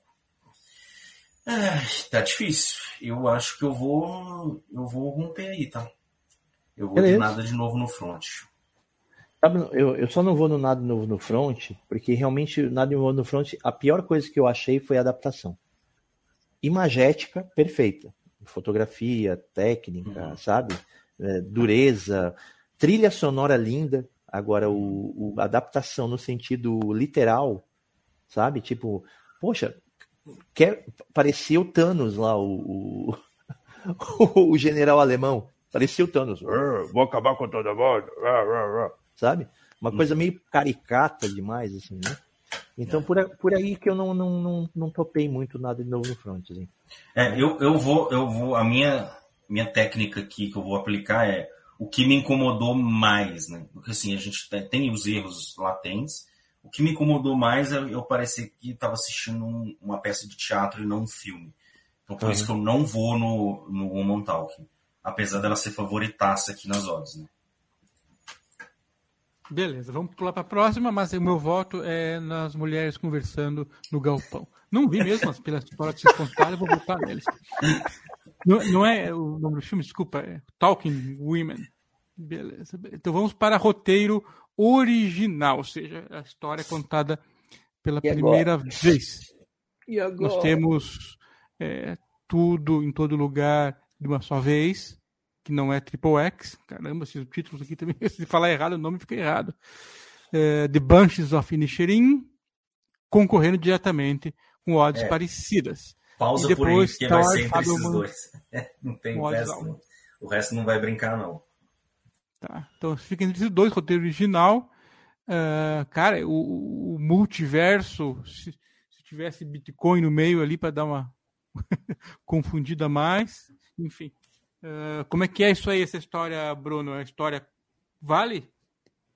É, tá difícil. Eu acho que eu vou eu vou romper aí, tá? Eu vou Beleza. de nada de novo no front. Eu, eu só não vou no nada novo no front, porque realmente nada novo no front, a pior coisa que eu achei foi a adaptação. Imagética, perfeita. Fotografia, técnica, uhum. sabe? É, dureza, Trilha sonora linda, agora o, o adaptação no sentido literal, sabe? Tipo, poxa, quer parecia o Thanos lá, o, o, o general alemão. Parecia o Thanos. Vou acabar com toda a volta. Sabe? Uma coisa meio caricata demais, assim, né? Então, por, por aí que eu não, não, não, não topei muito nada de novo no front. Assim. É, eu, eu vou, eu vou, a minha, minha técnica aqui que eu vou aplicar é o que me incomodou mais, né? Porque assim, a gente tem os erros latentes. O que me incomodou mais é eu parecer que estava assistindo um, uma peça de teatro e não um filme. Então por uhum. isso que eu não vou no, no Woman Talking. Apesar dela ser favoritaça aqui nas odds, né? Beleza, vamos pular para a próxima, mas o meu voto é nas mulheres conversando no galpão. Não vi mesmo, mas pelas história que vocês contaram, eu vou votar neles. Não, não, é o nome do filme, desculpa, é Talking Women. Beleza, beleza. Então vamos para roteiro original, ou seja, a história contada pela E primeira agora? vez. E agora? Nós temos é, tudo em todo lugar de uma só vez, que não é Triple X. Caramba, esses títulos aqui também, se falar errado, o nome fica errado. É, The Bunches of Inisherin, concorrendo diretamente com odds É. parecidas. Pausa E por aí, depois porque vai ser entre esses dois. não tem o resto, não. O resto não vai brincar, não. Tá? Então fica entre esses dois, roteiro original. Ah, cara, o, o multiverso, se, se tivesse Bitcoin no meio ali para dar uma confundida mais, enfim. Ah, como é que é isso aí, essa história, Bruno? A história vale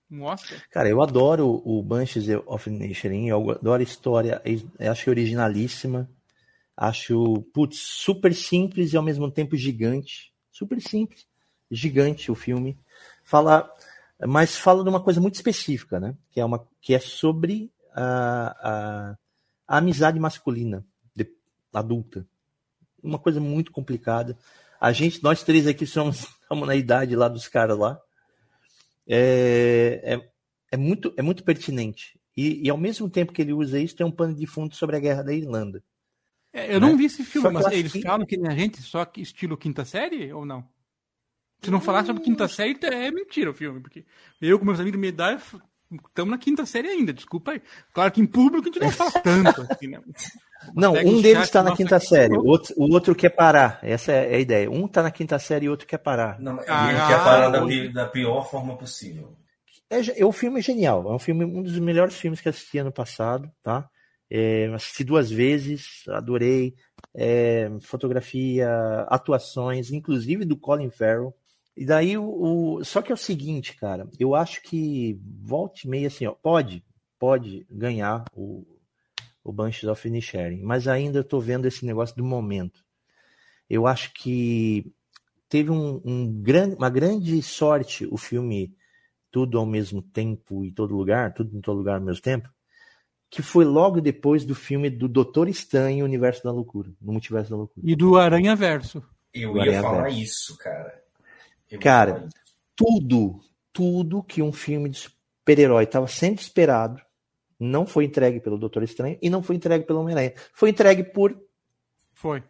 um Oscar? Cara, eu adoro o Banshees of Inisherin, eu adoro a história, acho originalíssima, acho, putz, super simples e ao mesmo tempo gigante, super simples, gigante o filme, fala, mas fala de uma coisa muito específica, né, que é, uma, que é sobre a, a, a amizade masculina, de- adulta, uma coisa muito complicada, a gente, nós três aqui somos, estamos na idade lá dos caras lá, é, é, é muito, é muito pertinente. E, e ao mesmo tempo que ele usa isso, tem um pano de fundo sobre a guerra da Irlanda. É, eu não Né? vi esse filme, mas eles que- falam que nem a gente, só que estilo quinta série ou não? Se não falar sobre quinta série, é mentira o filme, porque eu com meus amigos da minha idade estamos na quinta série ainda, desculpa aí. Claro que em público a gente não fala tanto assim, né? Não, Pega um deles está na quinta série, o outro, o outro quer parar. Essa é a ideia. Um está na quinta série e o outro quer parar. Não, e Ah, ele quer parar da, da pior forma possível. É, é, o filme é genial. É um filme, um dos melhores filmes que assisti ano passado, tá? É, assisti duas vezes, adorei. É, fotografia, atuações, inclusive do Colin Farrell. E daí o, o- só que é o seguinte, cara, eu acho que volte meio assim, ó, pode, pode ganhar o, o Banshees of Inisherin, mas ainda eu tô vendo esse negócio do momento. Eu acho que teve um, um grande, uma grande sorte o filme tudo ao mesmo tempo e todo lugar, tudo em todo lugar ao mesmo tempo, que foi logo depois do filme do Doutor Estranho e o Universo da Loucura, no Multiverso da Loucura. E do Aranha Verso. Eu ia falar isso, cara. Cara. Tudo, tudo que um filme de super-herói estava sendo esperado não foi entregue pelo Doutor Estranho e não foi entregue pelo Homem-Aranha. Foi entregue por Foi.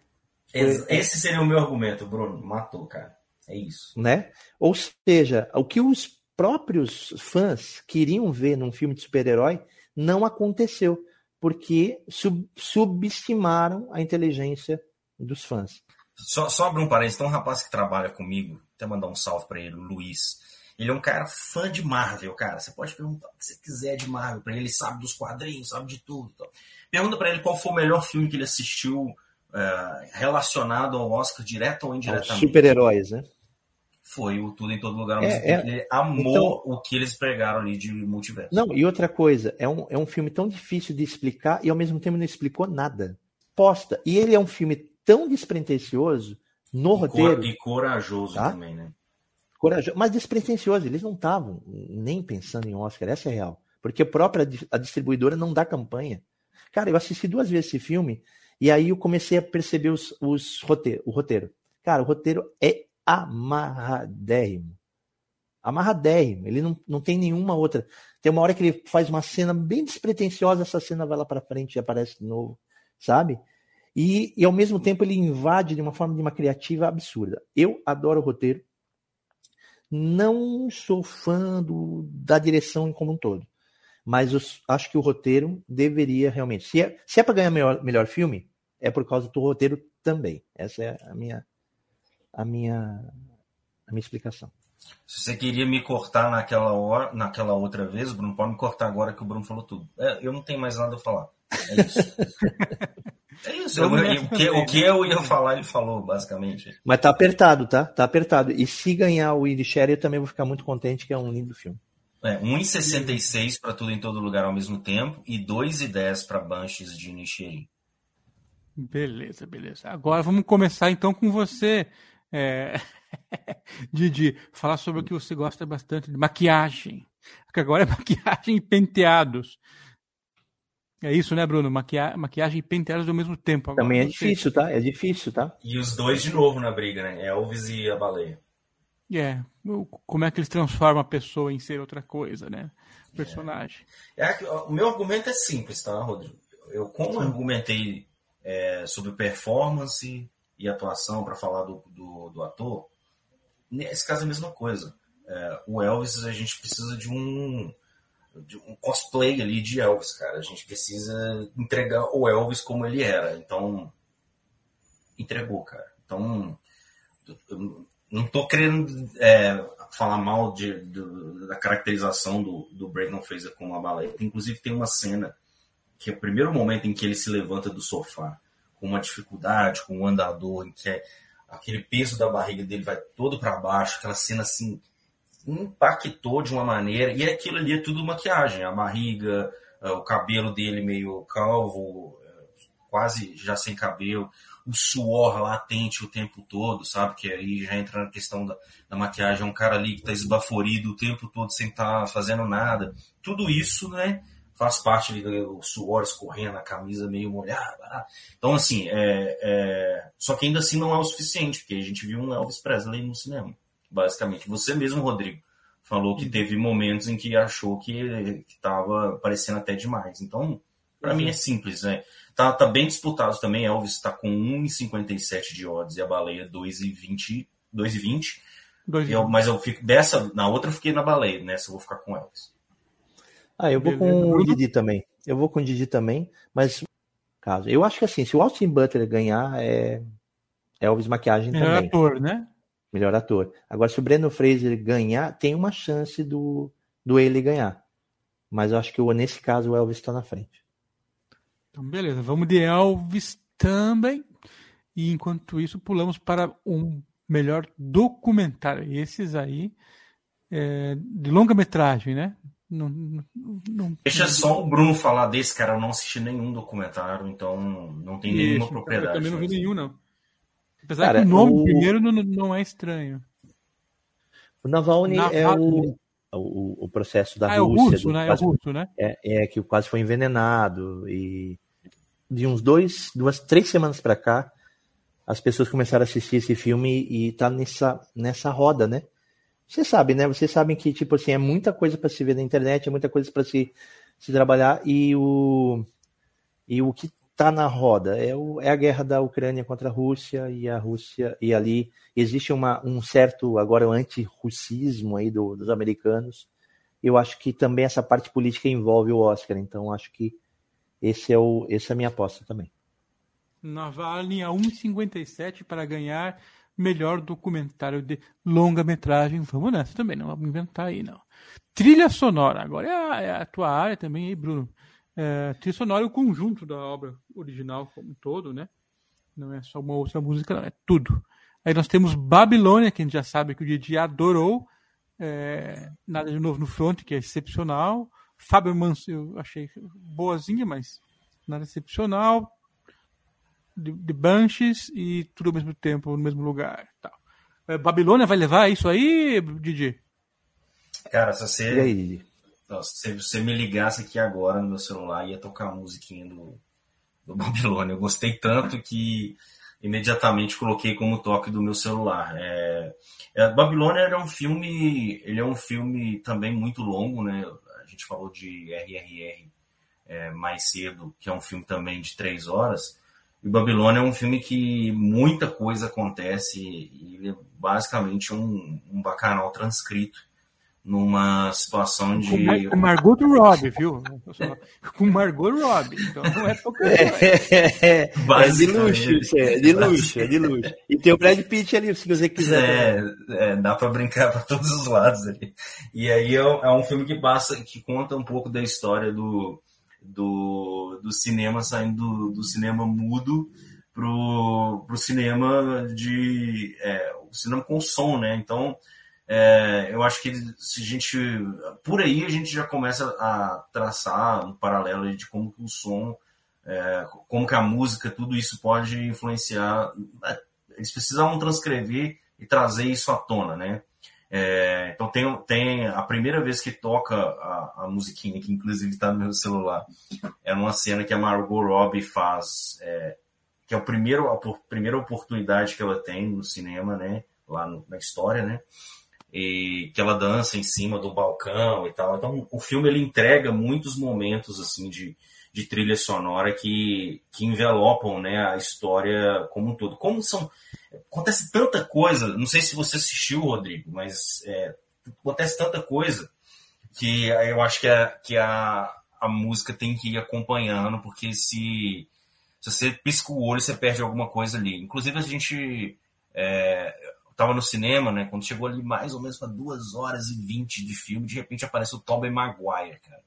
Esse seria o meu argumento, Bruno. Matou, cara. É isso. né? Ou seja, o que os próprios fãs queriam ver num filme de super-herói não aconteceu, porque sub- subestimaram a inteligência dos fãs. Só, só abrir um parênteses, tem um rapaz que trabalha comigo, até mandar um salve pra ele, o Luiz. Ele é um cara fã de Marvel, cara. Você pode perguntar o que você quiser de Marvel pra ele, ele sabe dos quadrinhos, sabe de tudo. e tal. Pergunta pra ele qual foi o melhor filme que ele assistiu eh, relacionado ao Oscar, direto ou indiretamente. super-heróis, né? Foi o Tudo em Todo Lugar ao É, mesmo é. tempo. Ele amou o que eles pregaram ali de multiverso. Não, e outra coisa, é um, é um filme tão difícil de explicar e ao mesmo tempo não explicou nada. Posta. E ele é um filme tão despretensioso no E roteiro, cor- E corajoso Tá? também, né? corajoso, mas despretensioso. Eles não estavam nem pensando em Oscar, essa é real. Porque a própria a distribuidora não dá campanha. Cara, eu assisti duas vezes esse filme e aí eu comecei a perceber os, os roteiro, o roteiro. Cara, o roteiro é amarradérrimo. Amarradérrimo. Ele não, não tem nenhuma outra. Tem uma hora que ele faz uma cena bem despretensiosa, essa cena vai lá pra frente e aparece de novo, sabe? E, e ao mesmo tempo ele invade de uma forma de uma criativa absurda. Eu adoro o roteiro. Não sou fã do, da direção como um todo. Mas eu acho que o roteiro deveria realmente. Se é, se é para ganhar melhor, melhor filme, é por causa do roteiro também. Essa é a minha, a minha, a minha explicação. Se você queria me cortar naquela hora, naquela outra vez, Bruno, pode me cortar agora que o Bruno falou tudo. É, eu não tenho mais nada a falar. É isso. É isso. Eu- Vamos eu- o, que, o que né? eu ia falar, ele falou, basicamente. Mas tá apertado, tá? Tá apertado. E se ganhar o Sherry, eu também vou ficar muito contente, que é um lindo filme. É, 1,66 para tudo em todo lugar ao mesmo tempo e 2,10 para Banshees de Nishiri. Beleza, beleza. Agora vamos começar então com você, é... Didi, falar sobre o que você gosta bastante de maquiagem. Porque agora é maquiagem e penteados. É isso, né, Bruno? Maquia... Maquiagem e penteados ao mesmo tempo. Agora, Também é difícil, tá? É difícil, tá? E os dois de novo na briga, né? Elvis e a baleia. É, como é que eles transformam a pessoa em ser outra coisa, né? O personagem. É. É, o meu argumento é simples, tá, Rodrigo? Eu, como eu argumentei é, sobre performance e atuação para falar do, do, do, ator, nesse caso é a mesma coisa. É, o Elvis, a gente precisa de um, um cosplay ali de Elvis, cara. A gente precisa entregar o Elvis como ele era. Então, entregou, cara. Então, não tô querendo é, falar mal de, da caracterização do, do Brandon Fraser como uma baleia. Inclusive, tem uma cena que é o primeiro momento em que ele se levanta do sofá com uma dificuldade, com um andador, em que é, aquele peso da barriga dele vai todo para baixo, aquela cena assim impactou de uma maneira, e aquilo ali é tudo maquiagem, a barriga, é, o cabelo dele meio calvo, é, quase já sem cabelo, o suor latente o tempo todo, sabe? Que aí já entra na questão da, da maquiagem, é um cara ali que tá esbaforido o tempo todo sem estar tá fazendo nada. Tudo isso, né? Faz parte do suor escorrendo, a camisa meio molhada. Né? Então, assim, é, é... só que ainda assim não é o suficiente, porque a gente viu um Elvis Presley no cinema basicamente. Você mesmo, Rodrigo, falou que teve momentos em que achou que estava parecendo até demais. Então, para mim é simples, né? Tá, tá bem disputado também. Elvis está com 1,57 de odds e a baleia 2,20. 2,20. Eu, mas eu fico dessa, na outra eu fiquei na baleia, nessa eu vou ficar com Elvis. Ah, eu vou com o Didi também. Eu vou com o Didi também, mas caso. Eu acho que assim, se o Austin Butler ganhar, é Elvis maquiagem é também. ator, né? Melhor ator. Agora, se o Breno Fraser ganhar, tem uma chance do, do ele ganhar. Mas eu acho que nesse caso o Elvis está na frente. Então, beleza. Vamos de Elvis também. E enquanto isso, pulamos para um melhor documentário. Esses aí, é, de longa-metragem, né? Não, não, não, Deixa só o Bruno falar desse, cara. Eu não assisti nenhum documentário, então não tem nenhuma propriedade. Eu também não vi nenhum, não. Apesar Cara, que o nome o... primeiro não, não é estranho. O Navalny, Navalny. é o, o, o, processo da ah, Rússia. É o russo, né? Quase, é o russo, né? É, é, que quase foi envenenado. E de uns dois, duas, três semanas para cá, as pessoas começaram a assistir esse filme e tá nessa, nessa roda, né? Você sabe, né? Vocês sabem que, tipo assim, é muita coisa para se ver na internet, é muita coisa para se, se trabalhar e o, e o que está na roda. É, o, é, a guerra da Ucrânia contra a Rússia e a Rússia e ali existe uma, um certo agora anti-russismo aí do, dos americanos. Eu acho que também essa parte política envolve o Oscar, então acho que esse é o essa é a minha aposta também. Navalny a 1,57 para ganhar melhor documentário de longa-metragem. Vamos nessa também, não vamos inventar aí, não. Trilha sonora, agora é a, é a tua área também aí, Bruno. É, trilha sonora é o conjunto da obra original como um todo, né? Não é só uma outra música, não, é tudo. Aí nós temos Babilônia, que a gente já sabe que o Didi adorou. É, Nada de Novo no Front, que é excepcional. Fábio Manso, eu achei boazinha, mas nada excepcional. De, de Banshees e tudo ao mesmo tempo, no mesmo lugar. Tal. É, Babilônia vai levar isso aí, Didi? Cara, se você. Se você me ligasse aqui agora no meu celular, ia tocar a musiquinha do, do Babilônia. Eu gostei tanto que imediatamente coloquei como toque do meu celular. É, é, Babilônia é um filme, ele é um filme também muito longo, né? A gente falou de RRR é, mais cedo, que é um filme também de três horas. E Babilônia é um filme que muita coisa acontece e ele é basicamente um, um bacanal transcrito numa situação de. Com Margot Robbie, viu? Com Margot Robbie. Então não é pouca é, é de luxo, é de luxo, é de luxo. E tem o Brad Pitt ali, se você quiser. É, é dá para brincar para todos os lados ali. E aí é, é, um filme que passa, que conta um pouco da história do, do, do cinema saindo do, do cinema mudo pro, pro cinema de. É, o cinema com som, né? Então é, eu acho que se a gente por aí a gente já começa a traçar um paralelo de como o som, é, como que a música, tudo isso pode influenciar. É, eles precisam transcrever e trazer isso à tona, né? É, então tem, tem a primeira vez que toca a, a musiquinha, que inclusive está no meu celular, é numa cena que a Margot Robbie faz, é, que é o primeiro, a, a primeira oportunidade que ela tem no cinema, né? Lá no, na história, né? E que ela dança em cima do balcão e tal. Então o filme ele entrega muitos momentos assim de, de trilha sonora que, que envelopam né, a história como um todo. Como são acontece tanta coisa, não sei se você assistiu, Rodrigo, mas é, acontece tanta coisa que eu acho que, a, que a, a música tem que ir acompanhando, porque se, se você pisca o olho, você perde alguma coisa ali. Inclusive, a gente é, tava no cinema, né? Quando chegou ali mais ou menos para duas horas e vinte de filme, de repente aparece o Tobey Maguire, cara.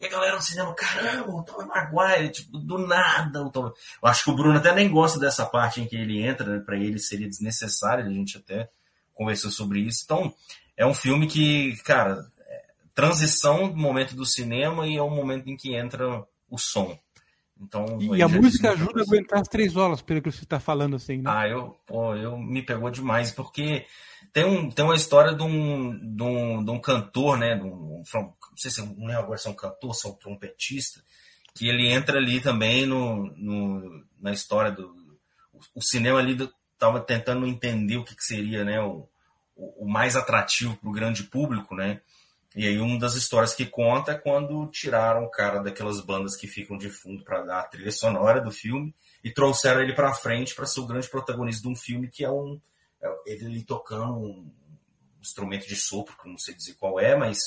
E a galera no cinema, caramba, o Tobey Maguire, tipo, do nada. O Tobey... Eu acho que o Bruno até nem gosta dessa parte em que ele entra, né? Para ele seria desnecessário, a gente até conversou sobre isso. Então, é um filme que, cara, é transição do momento do cinema e é o momento em que entra o som. Então, e a música ajuda a aguentar as três horas, pelo que você está falando assim, né? Ah, eu, pô, eu me pegou demais, porque tem, um, tem uma história de um, de um, de um cantor, né? De um, não sei se não é agora se é um cantor, se é um trompetista, que ele entra ali também no, no na história do. O cinema ali estava tentando entender o que, que seria né, o, o, mais atrativo para o grande público, né? E aí uma das histórias que conta é quando tiraram o cara daquelas bandas que ficam de fundo para dar a trilha sonora do filme e trouxeram ele para frente para ser o grande protagonista de um filme que é um é ele tocando um instrumento de sopro, que não sei dizer qual é, mas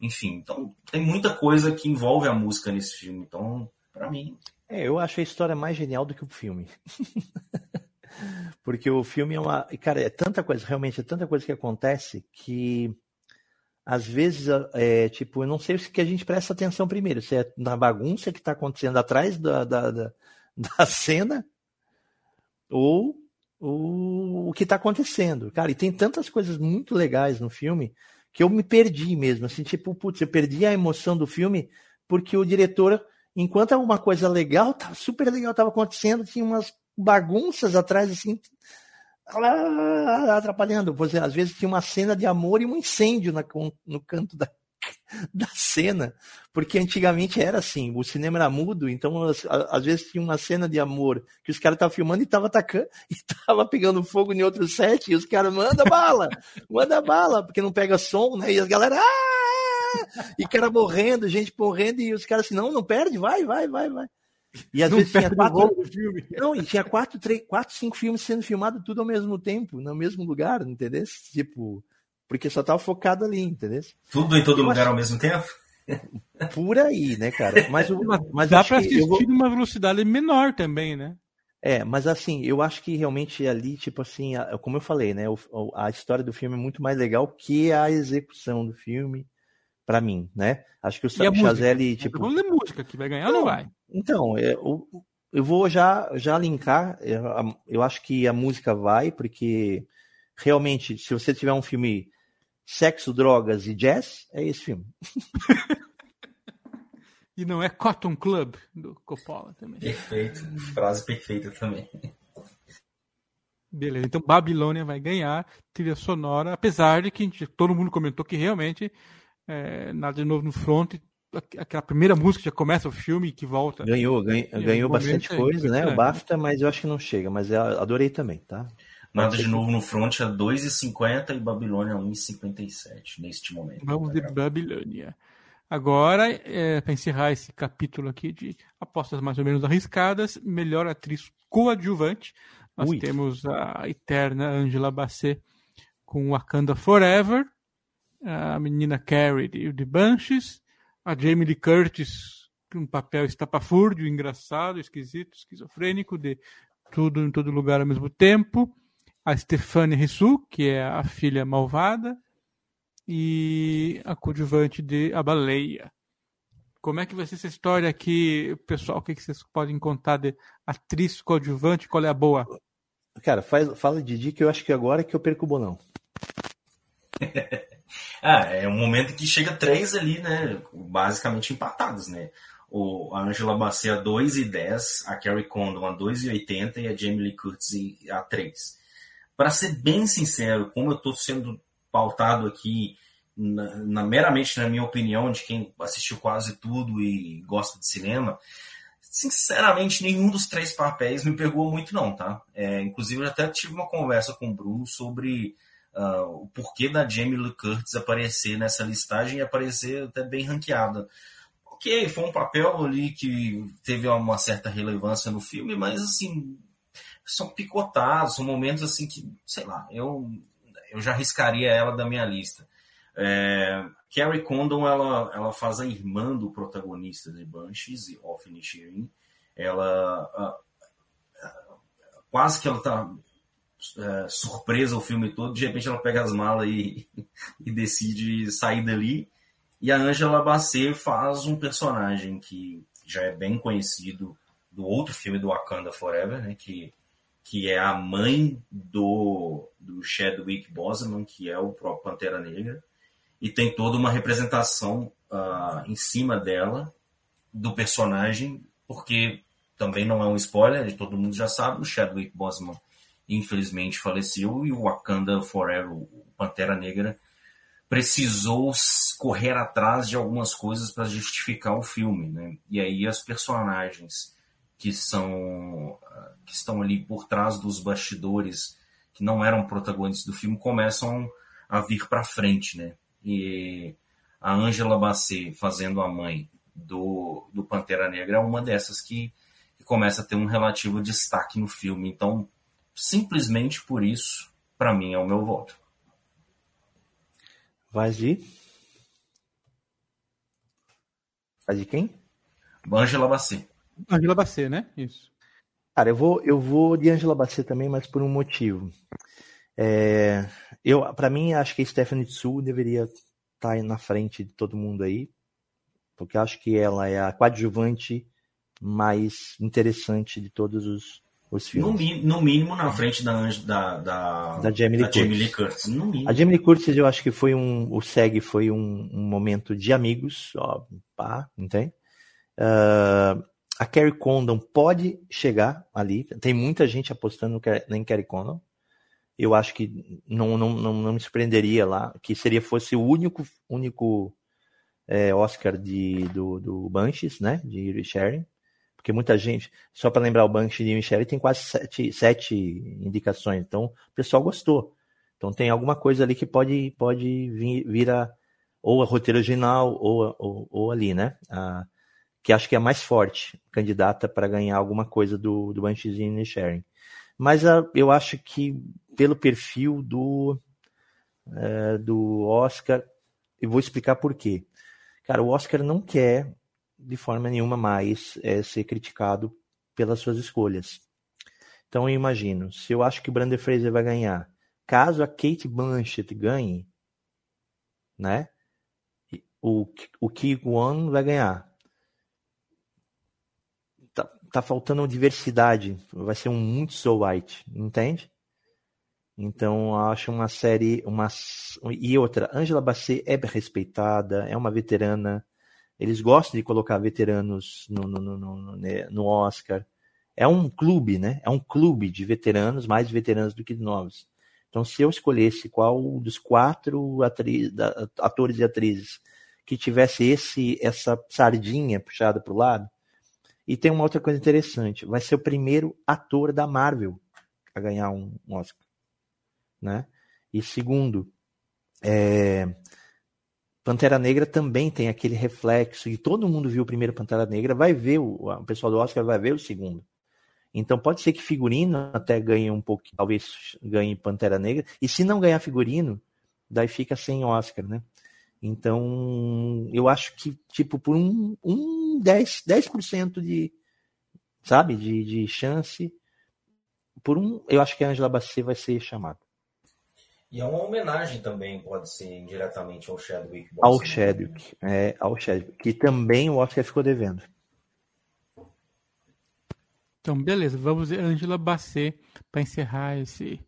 enfim, então tem muita coisa que envolve a música nesse filme. Então, para mim, é, eu acho a história mais genial do que o filme. Porque o filme é uma. Cara, é tanta coisa, realmente, é tanta coisa que acontece que às vezes, é, tipo, eu não sei se que a gente presta atenção primeiro, se é na bagunça que está acontecendo atrás da, da, da, da cena ou, ou o que está acontecendo. Cara, e tem tantas coisas muito legais no filme que eu me perdi mesmo. Assim, tipo, putz, eu perdi a emoção do filme porque o diretor, enquanto uma coisa legal, super legal, estava acontecendo, tinha umas bagunças atrás, assim, atrapalhando. Você, às vezes tinha uma cena de amor e um incêndio na, no canto da, da cena, porque antigamente era assim, o cinema era mudo, então às, vezes tinha uma cena de amor que os caras estavam filmando e estavam atacando, e tava pegando fogo em outro set, e os caras, manda bala, manda bala, porque não pega som, né? E as galera, ah! e cara morrendo, gente morrendo, e os caras assim, não, não perde, vai, vai, vai, vai. E às não vezes tinha quatro. Não, e tinha quatro, três, quatro, cinco filmes sendo filmados tudo ao mesmo tempo, no mesmo lugar, entendeu? Tipo, porque só tava focado ali, entendeu? Tudo em todo lugar acho... ao mesmo tempo? Por aí, né, cara? Mas, o, mas dá para assistir vou... numa velocidade menor também, né? É, mas assim, eu acho que realmente ali, tipo assim, como eu falei, né, a história do filme é muito mais legal que a execução do filme, para mim, né? Acho que o Chazelle, tipo. Vamos ler música que vai ganhar ou não vai? Então, é, eu, eu vou já, já linkar. Eu, é, eu acho que a música vai, porque realmente, se você tiver um filme sexo, drogas e jazz, é esse filme. e não é Cotton Club do Coppola também. Perfeito, frase perfeita também. Beleza, então Babilônia vai ganhar trilha sonora, apesar de que todo mundo comentou que realmente é, nada de novo no front. Aquela primeira música já começa o filme que volta. Ganhou, ganhou, ganhou bastante coisa, né? O BAFTA, mas eu acho que não chega. Mas eu adorei também, tá? Nada de novo no front a 2,50 e Babilônia 1,57 neste momento. Vamos de Babilônia. Agora, é, para encerrar esse capítulo aqui de apostas mais ou menos arriscadas, melhor atriz coadjuvante, nós Ui. temos a eterna Angela Bassett com Wakanda Forever, a menina Carrie de The Banshees, a Jamie Lee Curtis com um papel estapafúrdio, engraçado, esquisito, esquizofrênico, de tudo em todo lugar ao mesmo tempo, a Stephanie Rissu, que é a filha malvada, e a coadjuvante de A Baleia. Como é que vai ser essa história aqui, pessoal? O que vocês podem contar de atriz coadjuvante? Qual é a boa? Cara, faz, fala de Didi que eu acho que agora é que eu perco o bolão. Ah, é um momento que chega três ali, né? Basicamente empatados, né? O, a Angela Bassett a 2 e 10, a Carrie Condon a 2 e 80 e a Jamie Lee Curtis a 3. Para ser bem sincero, como eu estou sendo pautado aqui na, na, meramente na minha opinião de quem assistiu quase tudo e gosta de cinema, sinceramente nenhum dos três papéis me pegou muito não, tá? É, inclusive eu até tive uma conversa com o Bruno sobre uh, o porquê da Jamie Lee Curtis aparecer nessa listagem e aparecer até bem ranqueada. Ok, foi um papel ali que teve uma certa relevância no filme, mas assim, são picotados, são momentos assim que, sei lá, eu, eu já arriscaria ela da minha lista. É, Carrie Condon, ela, ela faz a irmã do protagonista de Banshees, of Inisherin. Ela, quase que ela tá é, surpresa o filme todo, de repente ela pega as malas e, e decide sair dali. E a Angela Bassett faz um personagem que já é bem conhecido do outro filme do Wakanda Forever, né, que, que é a mãe do, do Chadwick Boseman, que é o próprio Pantera Negra, e tem toda uma representação uh, em cima dela do personagem, porque também não é um spoiler, todo mundo já sabe, o Chadwick Boseman infelizmente faleceu e o Wakanda Forever, o Pantera Negra, precisou correr atrás de algumas coisas para justificar o filme, né? E aí as personagens que são que estão ali por trás dos bastidores, que não eram protagonistas do filme, começam a vir para frente, né? E a Angela Bassett fazendo a mãe do, do Pantera Negra é uma dessas que que começa a ter um relativo destaque no filme. Então, simplesmente por isso, para mim, é o meu voto. Vai de. Vai de quem? Angela Bassett. Angela Bassett, né? Isso. Cara, eu vou, eu vou de Angela Bassett também, mas por um motivo. É, eu, para mim, acho que a Stephanie Tsu deveria estar tá na frente de todo mundo aí, porque acho que ela é a coadjuvante mais interessante de todos os, os filmes. No, no mínimo na frente da, da, da, da Jamie Lee Curtis. Jamie Lee Curtis. A Jamie Lee Curtis eu acho que foi um, o SEG foi um, um momento de amigos, ó, pá, entende? Uh, a Carrie Condon pode chegar ali, tem muita gente apostando em Carrie Condon. Eu acho que não, não, não, não me surpreenderia lá, que seria fosse o único, único é, Oscar de, do, do Banshees, né, de Sharing porque muita gente, só para lembrar, o Banshee de Michelle tem quase sete, sete indicações, então o pessoal gostou. Então tem alguma coisa ali que pode, pode vir, vir a, ou a roteiro original, ou, ou, ou ali, né? A, que acho que é a mais forte candidata para ganhar alguma coisa do, do e Sharing. Mas a, eu acho que pelo perfil do, é, do Oscar, eu vou explicar por quê. Cara, o Oscar não quer de forma nenhuma mais é, ser criticado pelas suas escolhas. Então eu imagino, se eu acho que o Brandon Fraser vai ganhar, caso a Kate Blanchett ganhe, né? O, o Ki Won vai ganhar. Tá, tá faltando diversidade. Vai ser um muito so white, entende? Então acho uma série, uma e outra. Angela Bassett é respeitada, é uma veterana eles gostam de colocar veteranos no, no, no, no, né, no Oscar. É um clube, né? É um clube de veteranos, mais veteranos do que novos. Então, se eu escolhesse qual dos quatro atores e atrizes que tivesse esse essa sardinha puxada para o lado, e tem uma outra coisa interessante, vai ser o primeiro ator da Marvel a ganhar um Oscar, né? E segundo, é, Pantera Negra também tem aquele reflexo, e todo mundo viu o primeiro Pantera Negra, vai ver, o, o pessoal do Oscar vai ver o segundo. Então pode ser que figurino até ganhe um pouco, talvez ganhe Pantera Negra, e se não ganhar figurino, daí fica sem Oscar, né? Então, eu acho que, tipo, por um, um 10%, 10% de, sabe, de, de chance, por um, eu acho que a Angela Bassett vai ser chamada. E é uma homenagem também, pode ser indiretamente ao Chadwick. Ao Chadwick, é, ao Chadwick, que também o Oscar ficou devendo. Então, beleza, vamos ver Angela Bassett para encerrar esse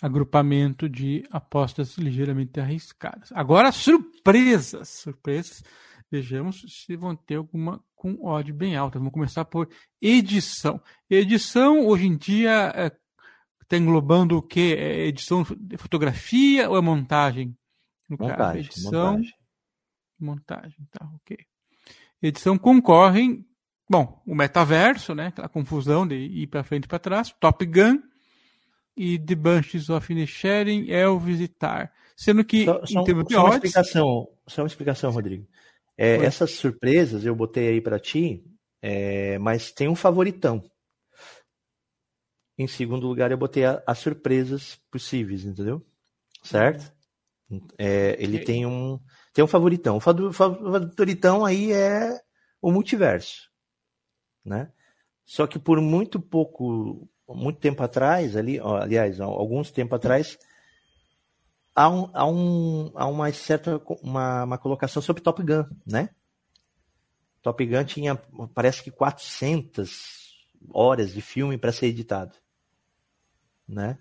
agrupamento de apostas ligeiramente arriscadas. Agora, surpresas, surpresas. Vejamos se vão ter alguma com ódio bem alta. Vamos começar por edição. Edição, hoje em dia, é Está englobando o quê? É edição de fotografia ou é montagem? No montagem, caso, edição, montagem. Montagem, tá, ok. Edição concorrem, bom, o metaverso, né? Aquela confusão de ir para frente e para trás, Top Gun e The Bunches of Inisherin, Elvis e Tar. Sendo que, só, só, em termos de só uma odds, explicação, só uma explicação, Rodrigo. É, essas surpresas eu botei aí para ti, é, mas tem um favoritão. Em segundo lugar, eu botei a- as surpresas possíveis, entendeu? Certo? É, ele Ok. tem um tem um favoritão. O favoritão aí é o multiverso, né? Só que por muito pouco, muito tempo atrás, ali, ó, aliás, alguns tempo atrás, há, um, há, um, há uma certa uma, uma colocação sobre Top Gun, né? Top Gun tinha, parece que 400 horas de filme para ser editado, né?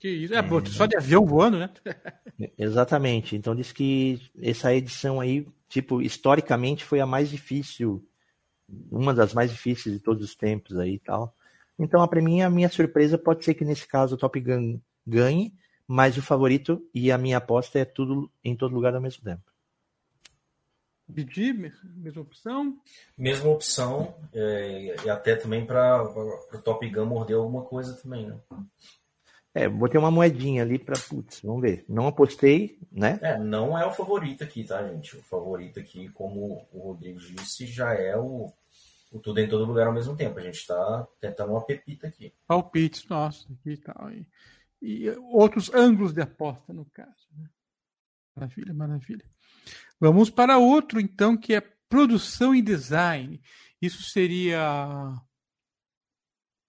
que isso, é, pô, só de avião voando, né? Exatamente. Então diz que essa edição aí, tipo, historicamente foi a mais difícil, uma das mais difíceis de todos os tempos aí e tal. Então, para mim, a minha surpresa pode ser que nesse caso o Top Gun ganhe, mas o favorito e a minha aposta é tudo em todo lugar ao mesmo tempo. Pedir, mesma opção. Mesma opção, é, e até também para o Top Gun morder alguma coisa também, né? É, botei uma moedinha ali para, putz, vamos ver. Não apostei, né? É, não é o favorito aqui, tá, gente? O favorito aqui, como o Rodrigo disse, já é o, o tudo em todo lugar ao mesmo tempo. A gente tá tentando uma pepita aqui. Palpites nossos aqui e tal. E, e outros ângulos de aposta, no caso. né? Maravilha, maravilha. Vamos para outro, então, que é produção e design. Isso seria.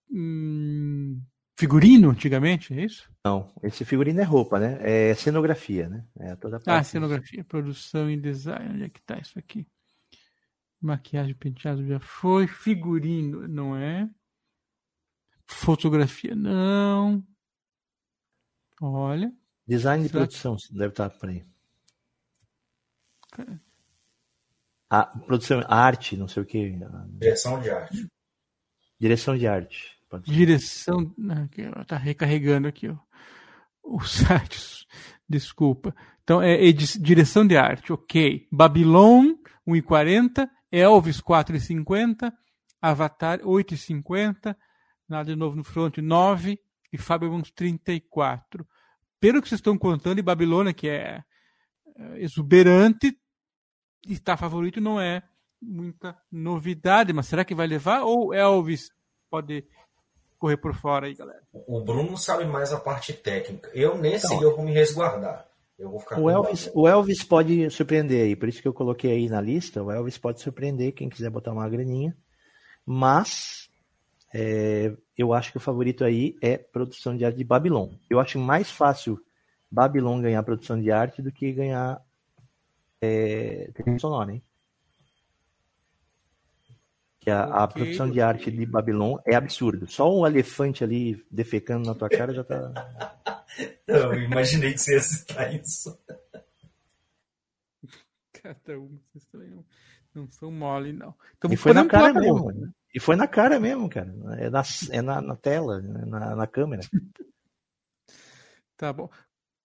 hum, figurino, antigamente, é isso? Não, esse figurino é roupa, né? É cenografia, né? É toda a Ah, cenografia, produção e design. Onde é que está isso aqui? Maquiagem, penteado já foi. Figurino, não é? Fotografia, não. Olha. Design de Será produção, deve estar por aí. A produção, arte, não sei o que. Direção de arte. Direção de arte. Direção. Está recarregando aqui ó, os sites. Desculpa. Então, é direção de arte, ok. Babylon, 1,40. Elvis, 4,50. Avatar, 8,50. Nada de novo no front, 9. E Fábio 34. Pelo que vocês estão contando, e Babilônia, que é é, exuberante, está favorito, não é muita novidade. Mas será que vai levar? Ou Elvis pode correr por fora aí, galera? O Bruno sabe mais a parte técnica. Eu nesse Então. eu vou me resguardar. Eu vou ficar O Elvis, o Elvis pode surpreender aí, por isso que eu coloquei aí na lista. O Elvis pode surpreender quem quiser botar uma graninha. Mas é, eu acho que o favorito aí é produção de arte de Babylon. Eu acho mais fácil Babylon ganhar produção de arte do que ganhar é, trilha sonora, hein? Que a, a produção de ok. arte de Babylon é absurdo. Só um elefante ali defecando na tua cara já tá. Eu imaginei que você ia citar isso. Cada um, vocês também não, não são mole, não. Então, E foi na cara mesmo. né? E foi na cara mesmo, cara. É na, é na, na tela, né? na, na câmera. Tá bom.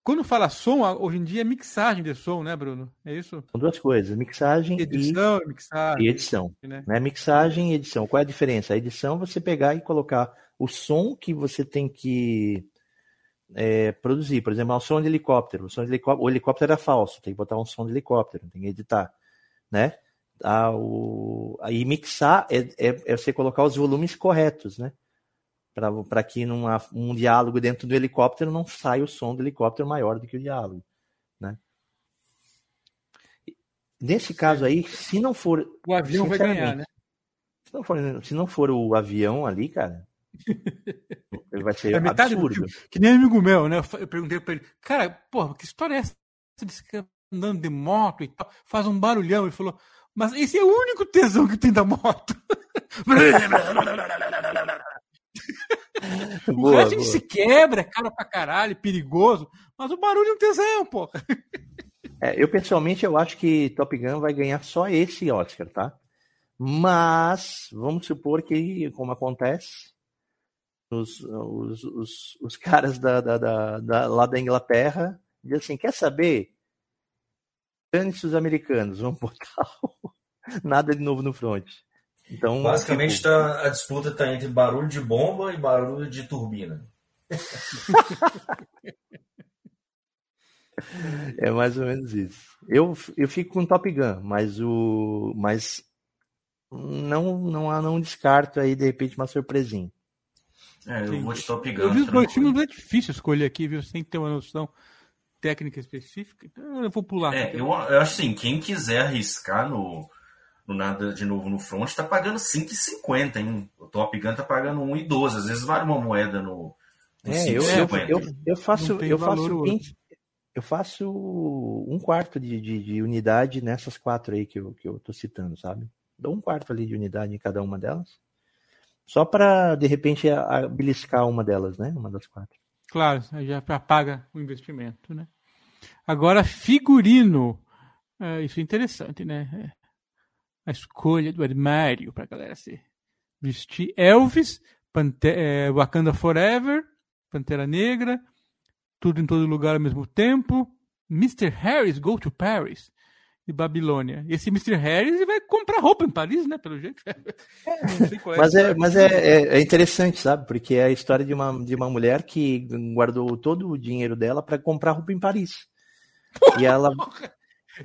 Quando fala som, hoje em dia é mixagem de som, né, Bruno? É isso? São duas coisas, mixagem e, Edição, mixagem. e edição. Né? Né? Mixagem e edição. Qual é a diferença? A edição é você pegar e colocar o som que você tem que é, produzir. Por exemplo, é um som de helicóptero. O, som de helicóptero. o helicóptero era falso, tem que botar um som de helicóptero, tem que editar. Né? Ah, o... Aí mixar é, é, é você colocar os volumes corretos, né? Para que numa, um diálogo dentro do helicóptero não saia o som do helicóptero maior do que o diálogo. Né? Nesse caso aí, se não for O avião vai ganhar, né? se não for, se não for o avião ali, cara, vai ser É absurdo. Que nem amigo meu, né? Eu perguntei pra ele, cara, porra, que história é essa? Desse cara andando de moto e tal, faz um barulhão. Ele falou, mas esse é o único tesão que tem da moto. o Boa, boa. se quebra, é caro pra caralho, perigoso. Mas o barulho é um tesão, porra. É, eu pessoalmente eu acho que Top Gun vai ganhar só esse Oscar, tá? Mas vamos supor que, como acontece, os, os, os, os caras da, da, da, da- lá da Inglaterra dizem assim, quer saber? Dane-se os americanos, vamos botar o- nada de novo no front. Então, Basicamente tipo, tá, a disputa está entre barulho de bomba e barulho de turbina. É mais ou menos isso. Eu, eu fico com Top Gun, mas o mas não não não descarto aí de repente uma surpresinha. É, eu vou de Top Gun. Eu vi os dois filmes, não é difícil escolher aqui, viu? Sem ter uma noção técnica específica. Então eu vou pular. É, eu, eu acho assim, quem quiser arriscar no, no nada de novo no front, tá pagando 5,50, hein? O Top Gun tá pagando 1,12. Às vezes vale uma moeda no, no É, eu, eu, 5,50. eu, eu faço eu valor faço hoje. 20 eu faço um quarto de, de, de unidade nessas quatro aí que eu, que eu tô citando, sabe? Dou um quarto ali de unidade em cada uma delas. Só para de repente a- a- beliscar uma delas, né? Uma das quatro. Claro, já paga o investimento, né? Agora, figurino. É, isso é interessante, né? É, A escolha do armário para a galera se vestir. Elvis, Pante é, Wakanda Forever, Pantera Negra, Tudo em Todo Lugar ao mesmo tempo, Mr. Harris Go to Paris e Babilônia. Esse Mr. Harris vai comprar roupa em Paris, né? Pelo jeito. Não sei qual Mas é, mas é, é, é interessante, sabe? Porque é a história de uma, de uma mulher que guardou todo o dinheiro dela para comprar roupa em Paris. E ela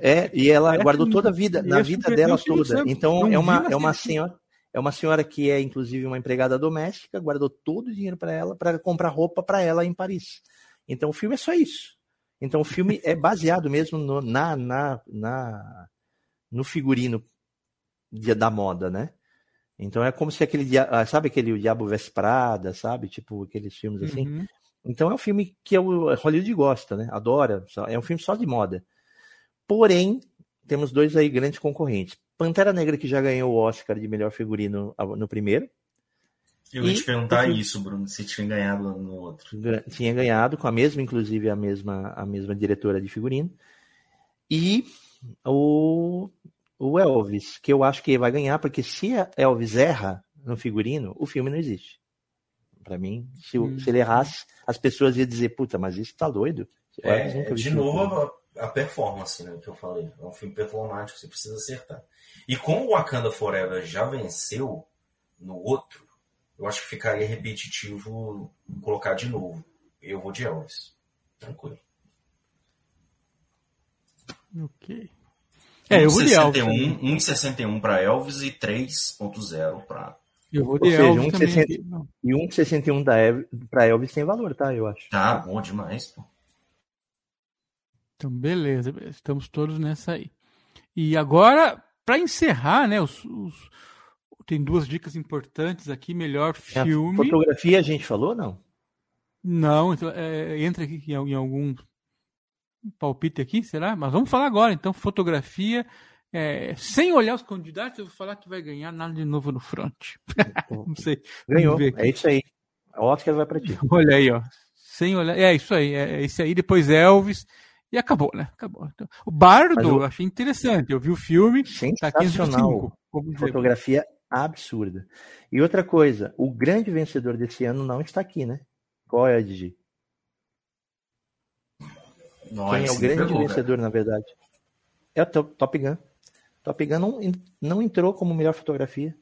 é, e ela Essa guardou toda a vida, na vida dela toda. Então é uma, é uma nascer. senhora, é uma senhora que é inclusive uma empregada doméstica, guardou todo o dinheiro para ela para comprar roupa para ela em Paris. Então o filme é só isso. Então o filme é baseado mesmo no, na, na, na no figurino da moda, né? Então é como se aquele, ah, sabe aquele O Diabo Veste Prada, sabe? Tipo aqueles filmes assim. Uhum. Então é um filme que o Hollywood gosta, né? Adora. É um filme só de moda. Porém, temos dois aí grandes concorrentes. Pantera Negra, que já ganhou o Oscar de melhor figurino no primeiro, Eu ia E- te perguntar e- isso, Bruno, se tinha ganhado no outro. tinha ganhado com a mesma, inclusive a mesma, a mesma diretora de figurino. E o, o Elvis, que eu acho que vai ganhar, porque se a Elvis erra no figurino, o filme não existe. Pra mim, se, o- Hum. se ele errasse, as pessoas iam dizer, puta, mas isso tá doido. É, de vestiu um filme." novo, a, performance, né, que eu falei. É um filme performático, você precisa acertar. E como o Wakanda Forever já venceu no outro, eu acho que ficaria repetitivo colocar de novo. Eu vou de Elvis. Tranquilo. Ok. É, eu vou de Elvis. 1,61 também. 1,61 para Elvis e 3,0 para. Eu vou Ou de seja, Elvis um também. 60. aqui. Não. E 1,61 da Ev- pra Elvis tem valor, tá? Eu acho. Tá bom demais, pô. Então, beleza, beleza. Estamos todos nessa aí. E agora, para encerrar, né? Os, os- tem duas dicas importantes aqui. Melhor A filme. fotografia a gente falou, não? Não, então, é, entra aqui em, em algum palpite aqui, será? Mas vamos falar agora. Então, fotografia. é, sem olhar os candidatos, eu vou falar que vai ganhar nada de novo no front. Não sei. Ganhou. É isso aí. A Oscar vai pra ti. Olha aí, ó. Sem olhar. É isso aí. É esse aí, depois Elvis. E acabou, né? Acabou. Então, o Bardo, eu achei interessante. Eu vi o filme. Tá Sensacional. ver. Fotografia absurda. E outra coisa, o grande vencedor desse ano não está aqui, né? Qual é, Digi? Nossa, Quem é o grande pegou, cara. vencedor, na verdade? É o Top Gun. Top Gun não, não entrou como melhor fotografia.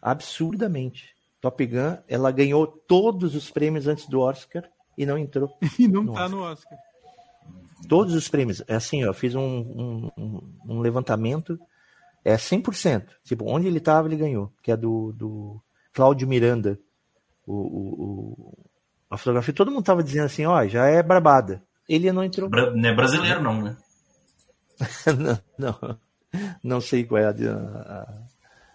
Absurdamente. Top Gun, ela ganhou todos os prêmios antes do Oscar e não entrou. E não Nossa. tá no Oscar. Todos os prêmios. É assim, ó, eu fiz um, um, um- levantamento. É 100%. Tipo, onde ele estava, ele ganhou. Que é do, do Cláudio Miranda. O, o- o- a fotografia. Todo mundo tava dizendo assim, ó, já é barbada. Ele não entrou. Bra- Não é brasileiro, não, né? não, não, não sei qual é a, a-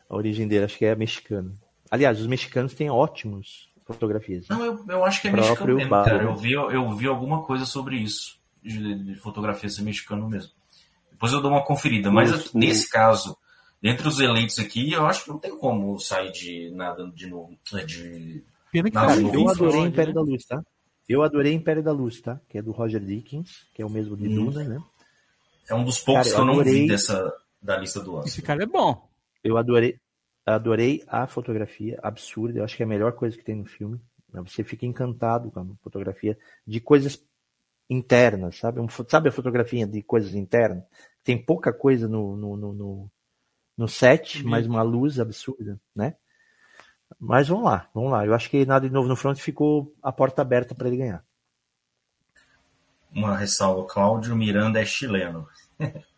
a origem dele. Acho que é mexicano. Aliás, os mexicanos têm ótimos fotografias. Não, eu, eu acho que é mexicano mesmo, cara. Eu vi, eu vi alguma coisa sobre isso, de, de fotografia ser mexicano mesmo. Depois eu dou uma conferida. Mas Os- nesse caso, dentre os eleitos aqui, eu acho que não tem como sair de nada de novo. é, De... Pena que muito eu adorei Freud, Império né? da Luz, tá? Eu adorei Império da Luz, tá? Que é do Roger Dickens, que é o mesmo de Hum. Duna, né? É um dos poucos Cara, que eu não adorei. vi dessa, da lista do Esse Oscar. cara é bom. Eu adorei, adorei a fotografia absurda. Eu acho que é a melhor coisa que tem no filme. né? Você fica encantado com a fotografia de coisas internas, sabe? Um sabe a fotografia de coisas internas? Tem pouca coisa no, no, no, no, no set, Uhum. mas uma luz absurda, né? Mas vamos lá, vamos lá. Eu acho que nada de novo no front ficou a porta aberta para ele ganhar. Uma ressalva: Cláudio Miranda é chileno.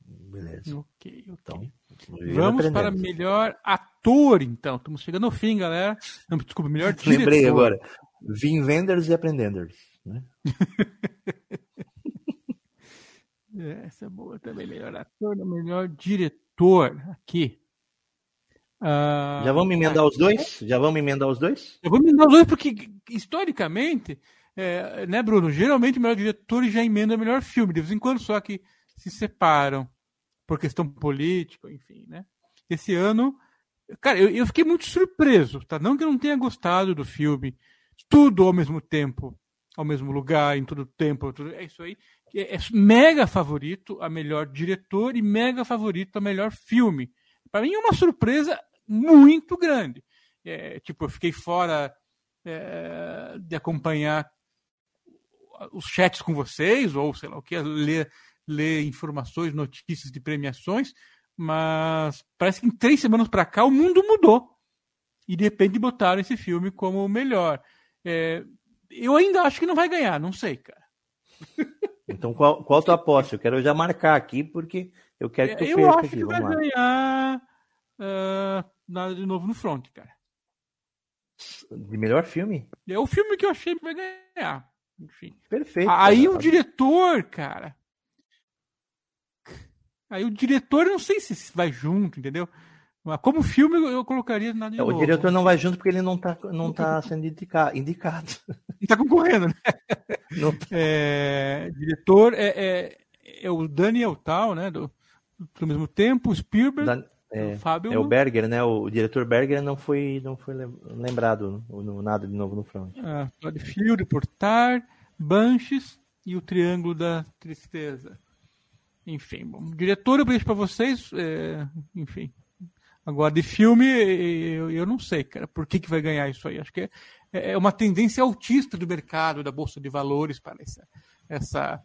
Beleza. Ok, ok. Então, Vamos para melhor ator, então. Estamos chegando ao fim, galera. Não, desculpa, melhor diretor. Lembrei agora. Vim Vendors e Aprendenders. Né? Essa é boa também. Melhor ator, melhor diretor. Aqui. Uh, Já vamos emendar os dois? Já vamos emendar os dois? Já vamos emendar os dois, porque historicamente, é, né, Bruno? Geralmente o melhor diretor já emenda o melhor filme. De vez em quando só que se separam por questão política, enfim, né? Esse ano, cara, eu, eu fiquei muito surpreso, tá? Não que eu não tenha gostado do filme, tudo ao mesmo tempo, ao mesmo lugar, em todo tempo, tudo, é isso aí. É, é mega favorito a melhor diretor e mega favorito a melhor filme. Para mim é uma surpresa muito grande. É, tipo, eu fiquei fora é, de acompanhar os chats com vocês, ou sei lá o que, ler ler informações, notícias de premiações, mas parece que em três semanas para cá o mundo mudou. E de repente botaram esse filme como o melhor. É, eu ainda acho que não vai ganhar, não sei, cara. Então qual, qual tua aposta? Eu quero já marcar aqui, porque eu quero que tu Eu acho aqui. que vai lá. ganhar uh, nada de novo no front, cara. De melhor filme? É o filme que eu achei que vai ganhar. Enfim. Perfeito. Aí cara. o diretor, cara, Aí o diretor, não sei se vai junto, entendeu? Mas como filme, eu colocaria nada de é, O novo. diretor não vai junto porque ele não está não tá sendo indicado. indicado. Está concorrendo, né? Tá. É, diretor é, é, é, o Daniel Tal, né? Do, do mesmo tempo, o Spielberg. Dan, é, o Fábio... é o Berger, né? O diretor Berger não foi, não foi lembrado no, no nada de novo no front. Ah, Todd Field, Portar, Banches e o Triângulo da Tristeza. Enfim, bom, diretor eu deixo para vocês. É, enfim. Agora, de filme, eu, eu não sei, cara, por que, que vai ganhar isso aí. Acho que é, é uma tendência autista do mercado, da Bolsa de Valores, para essa, essa,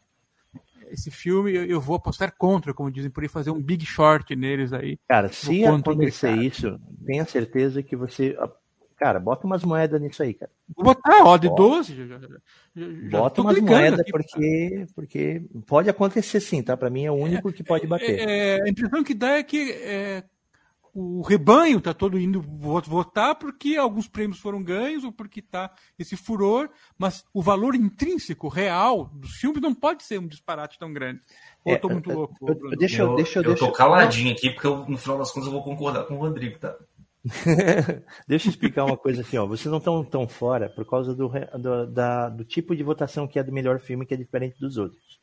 esse filme. Eu, eu vou apostar contra, como dizem por aí, fazer um big short neles aí. Cara, se acontecer isso, tenha certeza que você Cara, bota umas moedas nisso aí, cara. Vou botar, ó, de 12. Já, já, já bota umas moedas, porque, porque pode acontecer sim, tá? Para mim é o único é, que pode bater. É, é, a impressão que dá é que é, o rebanho tá todo indo votar porque alguns prêmios foram ganhos ou porque tá esse furor, mas o valor intrínseco, real dos filmes não pode ser um disparate tão grande. Ou eu tô muito louco. Eu, deixa, eu, deixa, eu, deixa, eu tô caladinho aqui porque eu, no final das contas eu vou concordar com o Rodrigo, tá? Deixa eu explicar uma coisa assim, ó. Vocês não estão tão fora por causa do, do, da, do tipo de votação que é do melhor filme, que é diferente dos outros.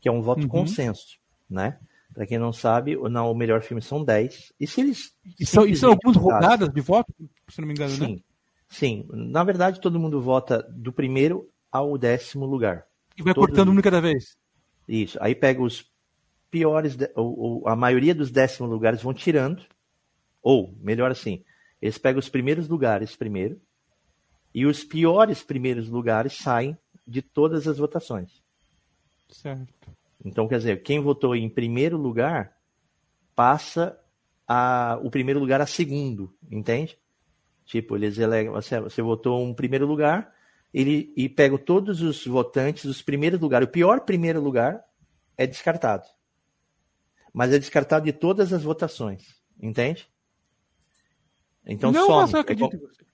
Que é um voto uhum. consenso, né? Para quem não sabe, não, o melhor filme são 10. E se eles. E são, e são algumas rodadas de voto, se não me engano, sim, né? Sim. Na verdade, todo mundo vota do primeiro ao décimo lugar. E vai Todos... cortando um cada vez. Isso. Aí pega os piores, ou, ou, a maioria dos décimos lugares vão tirando ou, melhor assim, eles pegam os primeiros lugares primeiro e os piores primeiros lugares saem de todas as votações. Certo. Então, quer dizer, quem votou em primeiro lugar passa a, o primeiro lugar a segundo, entende? Tipo, eles elegem, você, você votou um primeiro lugar, ele e pega todos os votantes, os primeiros lugares. O pior primeiro lugar é descartado. Mas é descartado de todas as votações, entende? Então não, some. Mas eu acredito em você.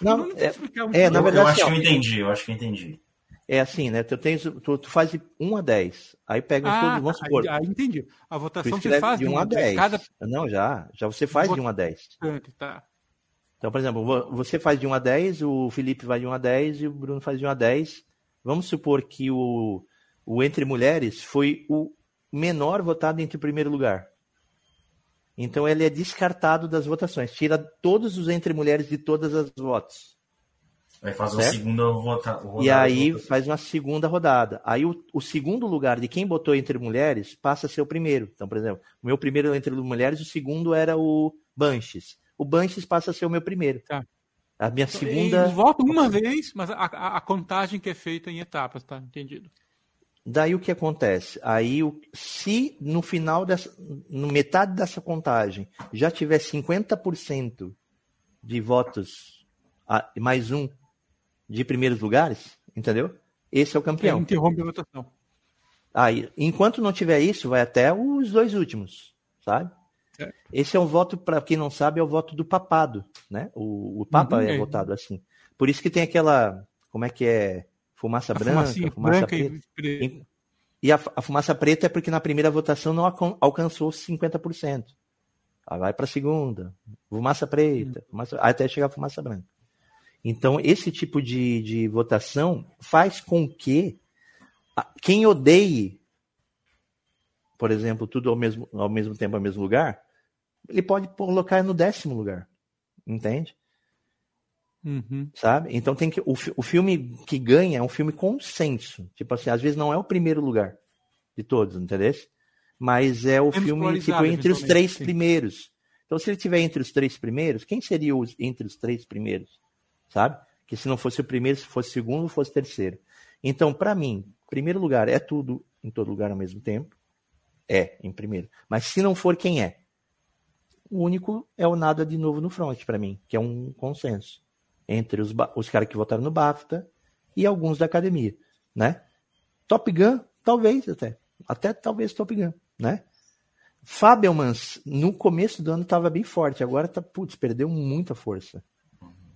Não, não é, é, na verdade, eu acho que eu entendi, eu acho que eu entendi. É assim, né? Tu, tens, tu, tu faz de 1 a 10. Aí pega ah, todos, vamos supor. Ah, entendi. A votação você faz de 1 a 10. Cada... Não, já. Já você faz de 1 a 10. Tá. Então, por exemplo, você faz de 1 a 10, o Felipe vai de 1 a 10 e o Bruno faz de 1 a 10. Vamos supor que o, o Entre Mulheres foi o menor votado entre o primeiro lugar. Então ele é descartado das votações. Tira todos os entre mulheres de todas as votos. Aí faz uma segunda vota, rodada. E aí faz uma segunda rodada. Aí o, o, segundo lugar de quem botou entre mulheres passa a ser o primeiro. Então, por exemplo, o meu primeiro entre mulheres, o segundo era o Banches. O Banches passa a ser o meu primeiro. Tá. A minha segunda. Eles votam uma vez, mas a, a, a contagem que é feita em etapas, tá? Entendido. Daí o que acontece? Aí, se no final dessa, no metade dessa contagem já tiver 50% de votos a, mais um de primeiros lugares, entendeu? Esse é o campeão. interrompe a votação. Aí, enquanto não tiver isso, vai até os dois últimos, sabe? É. Esse é um voto, para quem não sabe, é o voto do papado, né? O, o Papa uhum, é, é votado assim. Por isso que tem aquela, como é que é? Fumaça a branca, fumaça branca preta. E, e a, a, fumaça preta é porque na primeira votação não alcançou 50%. Aí vai para a segunda, fumaça preta, uhum. fumaça, até chegar a fumaça branca. Então, esse tipo de, de votação faz com que quem odeie, por exemplo, tudo ao mesmo, ao mesmo tempo, ao mesmo lugar, ele pode colocar no décimo lugar. Entende? Uhum. Sabe? Então tem que. O, o filme que ganha é um filme consenso. Tipo assim, às vezes não é o primeiro lugar de todos, entendeu? Mas é o Temos filme tipo, entre os três sim. primeiros. Então, se ele tiver entre os três primeiros, quem seria os, entre os três primeiros? Sabe? Que se não fosse o primeiro, se fosse o segundo, fosse o terceiro. Então, para mim, primeiro lugar é tudo em todo lugar ao mesmo tempo. É, em primeiro. Mas se não for, quem é? O único é o nada de novo no front, para mim, que é um consenso entre os, os caras que votaram no BAFTA e alguns da academia, né? Top Gun, talvez até. Até talvez Top Gun, né? Fabelmans, no começo do ano estava bem forte, agora tá, putz, perdeu muita força.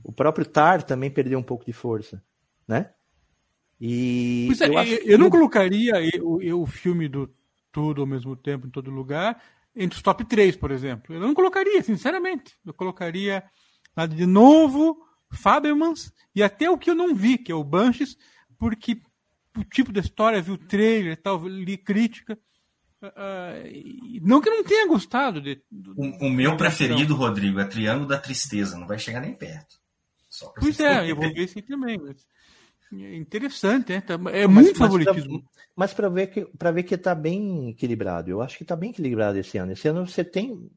O próprio Tar também perdeu um pouco de força, né? E é, eu, eu, não colocaria o filme do Tudo ao mesmo tempo em todo lugar entre os top 3, por exemplo. Eu não colocaria, sinceramente. Eu colocaria nada de novo, Fabelmans e até o que eu não vi, que é o Bunches, porque o tipo da história, vi o trailer e tal, li crítica. Uh, não que eu não tenha gostado. De, do, o, o, meu preferido, Rodrigo, é Triângulo da Tristeza. Não vai chegar nem perto. Pois é, eu vou ver esse também. Mas... É interessante, né? Tá, é muito mas favoritismo. Pra, mas para ver que para ver que está bem equilibrado, eu acho que está bem equilibrado esse ano. Esse ano você tem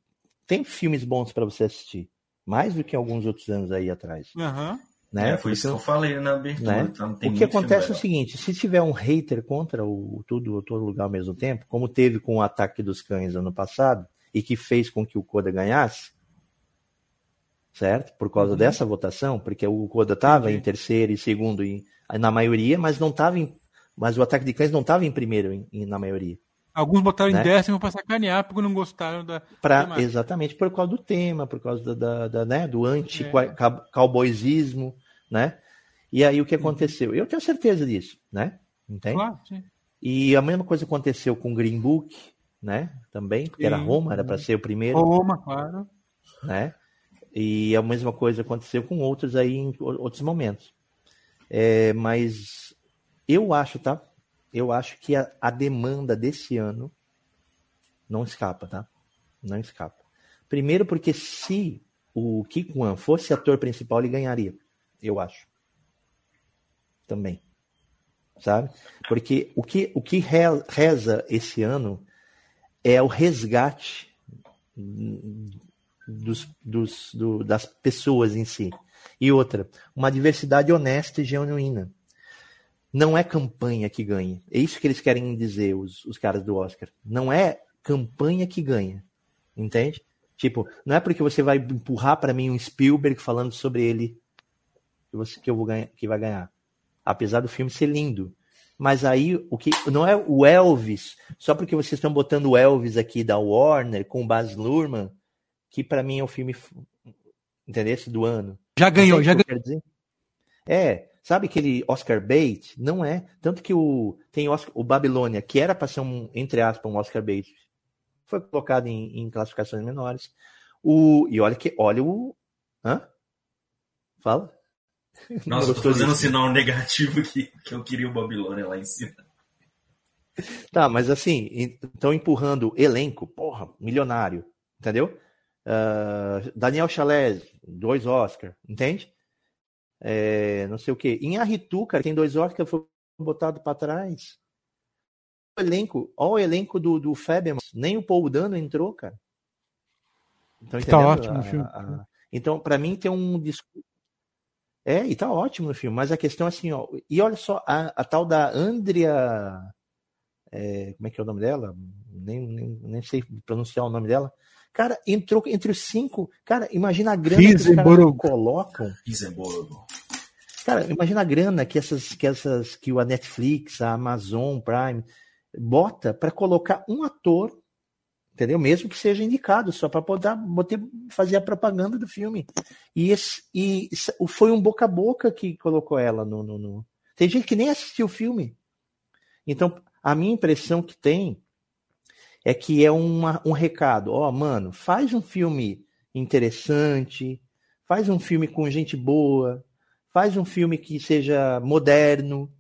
tem filmes bons para você assistir, mais do que alguns outros anos aí atrás. Uhum. Né? É, foi isso que eu falei na abertura. Né? Então, o que acontece é o seguinte: se tiver um hater contra o tudo todo lugar ao mesmo tempo, como teve com o ataque dos cães ano passado e que fez com que o Coda ganhasse, certo? Por causa uhum. dessa votação, porque o Coda estava em terceiro e segundo em, na maioria, mas não estava em, mas o ataque de cães não estava em primeiro em, em, na maioria. Alguns botaram né? em décimo para sacanear porque não gostaram da. Pra, exatamente por causa do tema, por causa da, da, da né, do anti-cowboyismo, é. né? E aí o que aconteceu? Eu tenho certeza disso, né? Entende? Claro, sim. E a mesma coisa aconteceu com Green Book, né? Também, porque era Roma, era para ser o primeiro. Roma, claro. Né? E a mesma coisa aconteceu com outros aí em outros momentos. É, mas eu acho, tá? Eu acho que a, a demanda desse ano não escapa, tá? Não escapa. Primeiro porque se o Kikuan fosse ator principal, ele ganharia. Eu acho. Também. Sabe? Porque o que, o que reza esse ano é o resgate dos, dos, do, das pessoas em si. E outra, uma diversidade honesta e genuína. Não é campanha que ganha. É isso que eles querem dizer, os, os caras do Oscar. Não é campanha que ganha. Entende? Tipo, não é porque você vai empurrar para mim um Spielberg falando sobre ele que, você, que eu vou ganhar, que vai ganhar. Apesar do filme ser lindo. Mas aí o que não é o Elvis, só porque vocês estão botando o Elvis aqui da Warner com o Baz Luhrmann, que para mim é o filme entendeu? do ano. Já ganhou, já ganhou. É, sabe aquele Oscar bait? Não é. Tanto que o tem Oscar, o Babilônia, que era para ser um, entre aspas, um Oscar bait, foi colocado em, em classificações menores. O, e olha que, olha o. Hã? Fala. Nossa, tô fazendo um sinal negativo aqui, que eu queria o Babilônia lá em cima. Tá, mas assim, estão empurrando elenco, porra, milionário, entendeu? Uh, Daniel Chalez, dois Oscars, entende? É, não sei o que. Em Arritu, cara, tem dois Oscars, foi botado para trás. O elenco, olha o elenco do, do Fabian, nem o Paul Dano entrou, cara. Então, tá ótimo no filme. A, a, então, para mim, tem um discurso. É, e tá ótimo no filme, mas a questão é assim, ó. E olha só, a, a tal da Andrea. É, como é que é o nome dela? Nem, nem, nem sei pronunciar o nome dela Cara, entrou entre os cinco. Cara, imagina a grana que os caras colocam. Cara, imagina a grana que essas, que essas, que a Netflix, a Amazon Prime bota para colocar um ator, entendeu? Mesmo que seja indicado, só para poder, poder fazer a propaganda do filme. E, esse, e foi um boca a boca que colocou ela no, no, no... Tem gente que nem assistiu o filme. Então, a minha impressão que tem é que é uma, um recado. Ó, oh, mano, faz um filme interessante, faz um filme com gente boa, faz um filme que seja moderno,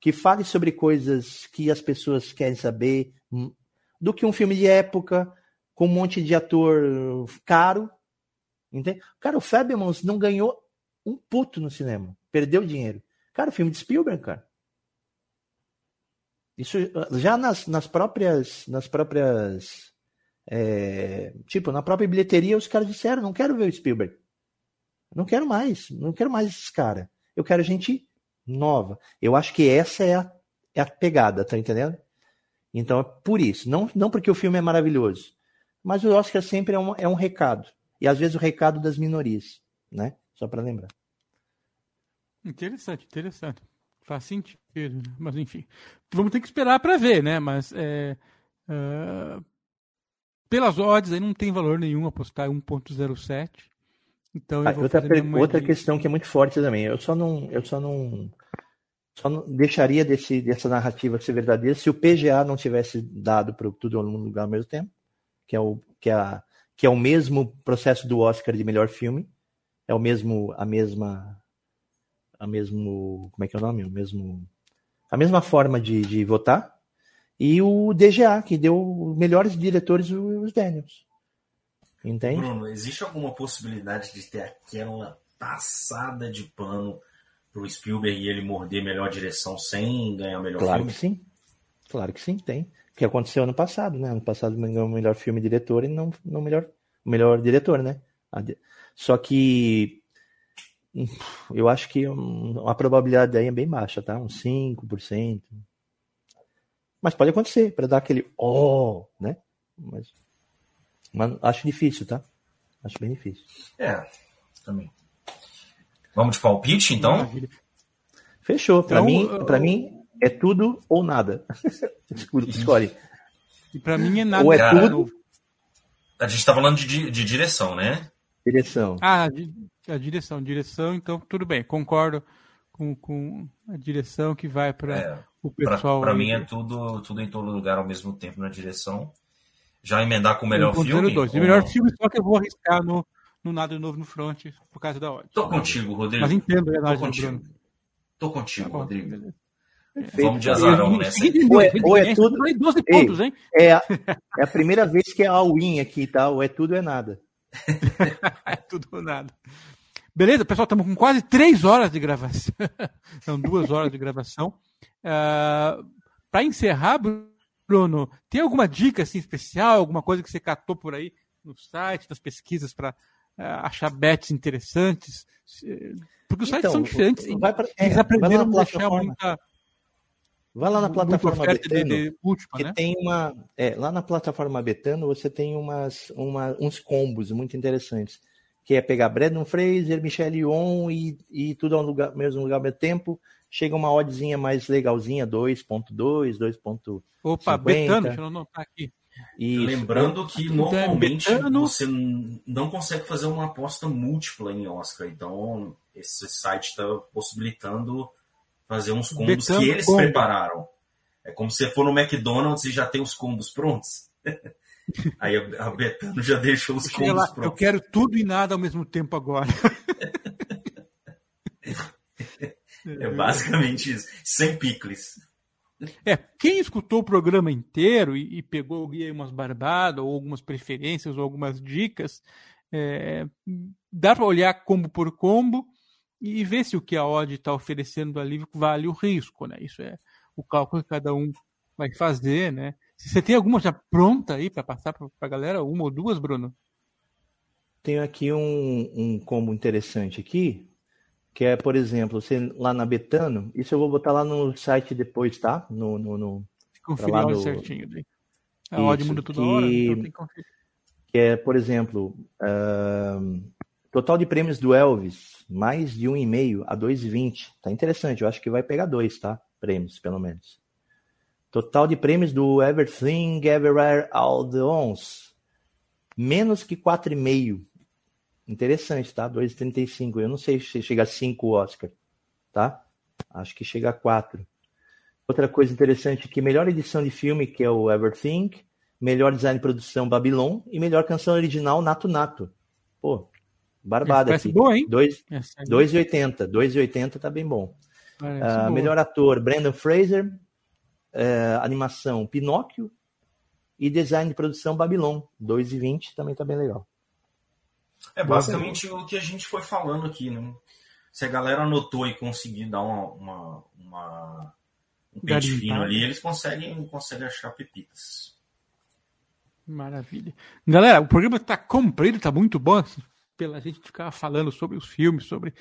que fale sobre coisas que as pessoas querem saber, hum, do que um filme de época com um monte de ator caro. Entende? Cara, o Fablemans não ganhou um puto no cinema. Perdeu dinheiro. Cara, o filme de Spielberg, cara. Isso já nas, nas próprias. Nas próprias. É, tipo, na própria bilheteria, os caras disseram: não quero ver o Spielberg. Não quero mais. Não quero mais esses caras. Eu quero gente nova. Eu acho que essa é a, é a pegada, tá entendendo? Então é por isso. Não, não porque o filme é maravilhoso. Mas o Oscar sempre é um, é um recado. E às vezes o recado das minorias, né? Só para lembrar. Interessante, interessante. Faz sentido, mas enfim. Vamos ter que esperar para ver, né? Mas é, uh, pelas odds aí não tem valor nenhum apostar em 1.07. Então ah, outra, outra questão que é muito forte também. Eu só não, eu só não, só não deixaria desse, dessa narrativa ser verdadeira se o PGA não tivesse dado para tudo no lugar ao mesmo tempo, que é o que é, a, que é o mesmo processo do Oscar de melhor filme, é o mesmo a mesma a mesmo como é que é o nome, o mesmo a mesma forma de, de votar e o DGA que deu melhores diretores os Daniels. Entende? Bruno, existe alguma possibilidade de ter aquela passada de pano pro Spielberg e ele morder melhor direção sem ganhar melhor claro filme? Que sim. Claro que sim, tem. Que aconteceu ano passado, né? Ano passado ganhou o melhor filme diretor e não, não melhor, o melhor diretor, né? Só que eu acho que a probabilidade aí é bem baixa, tá? Uns 5%. Mas pode acontecer, para dar aquele oh, né? Mas mas acho difícil, tá? Acho bem difícil. É, também. Vamos de palpite, então? Maravilha. Fechou. Para então, mim, para mim é tudo ou nada. Escolhe. E para mim é nada. Ou é tudo. A gente está falando de, de, direção, né? Direção. Ah, a direção, direção. Então tudo bem. Concordo com, com a direção que vai para é, o pessoal. Para mim é tudo, tudo em todo lugar ao mesmo tempo na direção já emendar com o melhor filme? Dois. O melhor filme só que eu vou arriscar no, no Nada Novo no Front, por causa da ódio. Tô contigo, Rodrigo. Mas entendo a Tô contigo. Tô contigo, tá Rodrigo. Vamos de azarão, né? Ou é, ou é tudo. 12 pontos, hein? É a, é a primeira vez que é all-in aqui, tá? Ou é tudo ou é nada. é tudo ou nada. Beleza, pessoal, estamos com quase três horas de gravação. São duas horas de gravação. Uh, ah, Para encerrar, Bruno, tem alguma dica assim, especial, alguma coisa que você catou por aí no site, nas pesquisas para uh, eh, achar bets interessantes? Porque os então, sites são diferentes. Vai pra, é, eles aprenderam a deixar muita. Vai lá na plataforma Betano, de, de última, que né? tem uma, é, lá na plataforma Betano você tem umas, uma, uns combos muito interessantes, que é pegar Brandon Fraser, Michelle Yeoh e, e tudo ao lugar, mesmo lugar ao mesmo tempo, chega uma oddzinha mais legalzinha, 2.2, 2.50. Opa, Betano, deixa eu anotar aqui. Isso. Lembrando que normalmente Betano... você não consegue fazer uma aposta múltipla em Oscar, então esse site está possibilitando fazer uns combos Betano que eles combo. prepararam. É como se você for no McDonald's e já tem os combos prontos. Aí a Betano já deixou os combos lá, prontos. Eu quero tudo e nada ao mesmo tempo agora. É basicamente isso. Sem picles. É, quem escutou o programa inteiro e, e pegou umas barbadas, ou algumas preferências, ou algumas dicas, é, dá para olhar combo por combo e ver se o que a Odd está oferecendo ali vale o risco, né? Isso é o cálculo que cada um vai fazer, né? Se você tem alguma já pronta aí para passar para a galera, uma ou duas, Bruno? Tenho aqui um, um combo interessante aqui, que é, por exemplo, você lá na Betano, isso eu vou botar lá no site depois, tá? No, no, no Conferir no... certinho. Daí. A odd muda toda que... hora, então tem que conferir. que é, por exemplo, uh, total de prêmios do Elvis, mais de um e meio a 2,20. Tá interessante, eu acho que vai pegar dois, tá? Prêmios, pelo menos. Total de prêmios do Everything Everywhere All the Once, menos que 4,5. Interessante, tá? 2,35. Eu não sei se chega a 5 Oscar, tá? Acho que chega a 4. Outra coisa interessante que melhor edição de filme, que é o Everything, melhor design de produção Babylon e melhor canção original Nato Nato. Pô, barbada aqui. boa, hein? 2,80. 2,80 tá bem bom. Uh, melhor ator Brandon Fraser, uh, animação Pinóquio e design de produção Babylon. 2,20 também tá bem legal. É basicamente o que a gente foi falando aqui, né? Se a galera anotou e conseguir dar uma, uma, uma um pente fino ali, eles conseguem, conseguem achar pepitas. Maravilha. Galera, o programa está comprido, está muito bom pela gente ficar falando sobre os filmes, sobre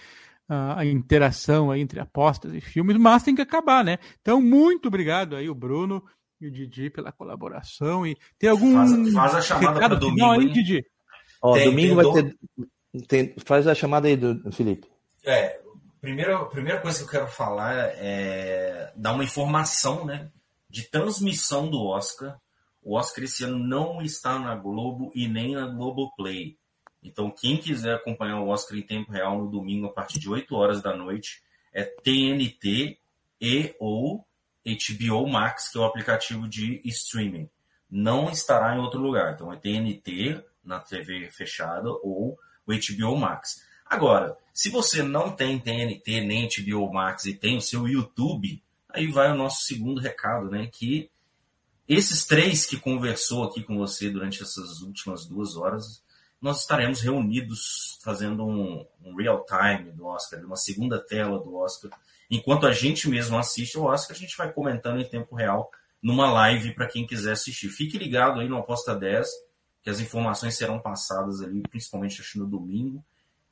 a interação entre apostas e filmes, mas tem que acabar, né? Então, muito obrigado aí, o Bruno e o Didi, pela colaboração. E tem algum. Faz, faz a chamada para domingo. Aí, Didi? Ó, tem, domingo tem vai do... ter. Tem... Faz a chamada aí, do Felipe. É, primeira, primeira coisa que eu quero falar é dar uma informação, né? De transmissão do Oscar o Oscar esse ano não está na Globo e nem na Globoplay. Então, quem quiser acompanhar o Oscar em tempo real no domingo a partir de 8 horas da noite é TNT e ou HBO Max, que é o aplicativo de streaming. Não estará em outro lugar. Então, é TNT na TV fechada ou o HBO Max. Agora, se você não tem TNT nem HBO Max e tem o seu YouTube, aí vai o nosso segundo recado, né? Que esses três que conversou aqui com você durante essas últimas duas horas, nós estaremos reunidos fazendo um, um real time do Oscar, uma segunda tela do Oscar. Enquanto a gente mesmo assiste o Oscar, a gente vai comentando em tempo real numa live para quem quiser assistir. Fique ligado aí no Aposta 10, que as informações serão passadas ali, principalmente acho no domingo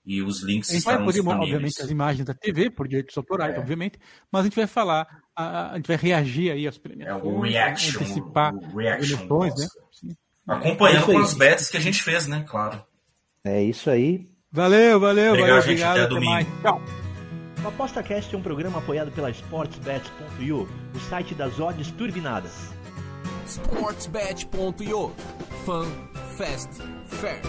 e os links a gente estarão vai poder, obviamente, as imagens da TV, por direitos autorais, é. obviamente, mas a gente vai falar, a, a gente vai reagir aí às premiações, é, o reaction, antecipar o reaction eleições, né? Sim. Acompanhando é com as bets que a gente fez, né? Claro. É isso aí. Valeu, valeu, obrigado, valeu, gente, obrigado, até, domingo. mais. Tchau. O ApostaCast é um programa apoiado pela SportsBet.io, o site das odds turbinadas. SportsBet.io Fun, Fast, Fair.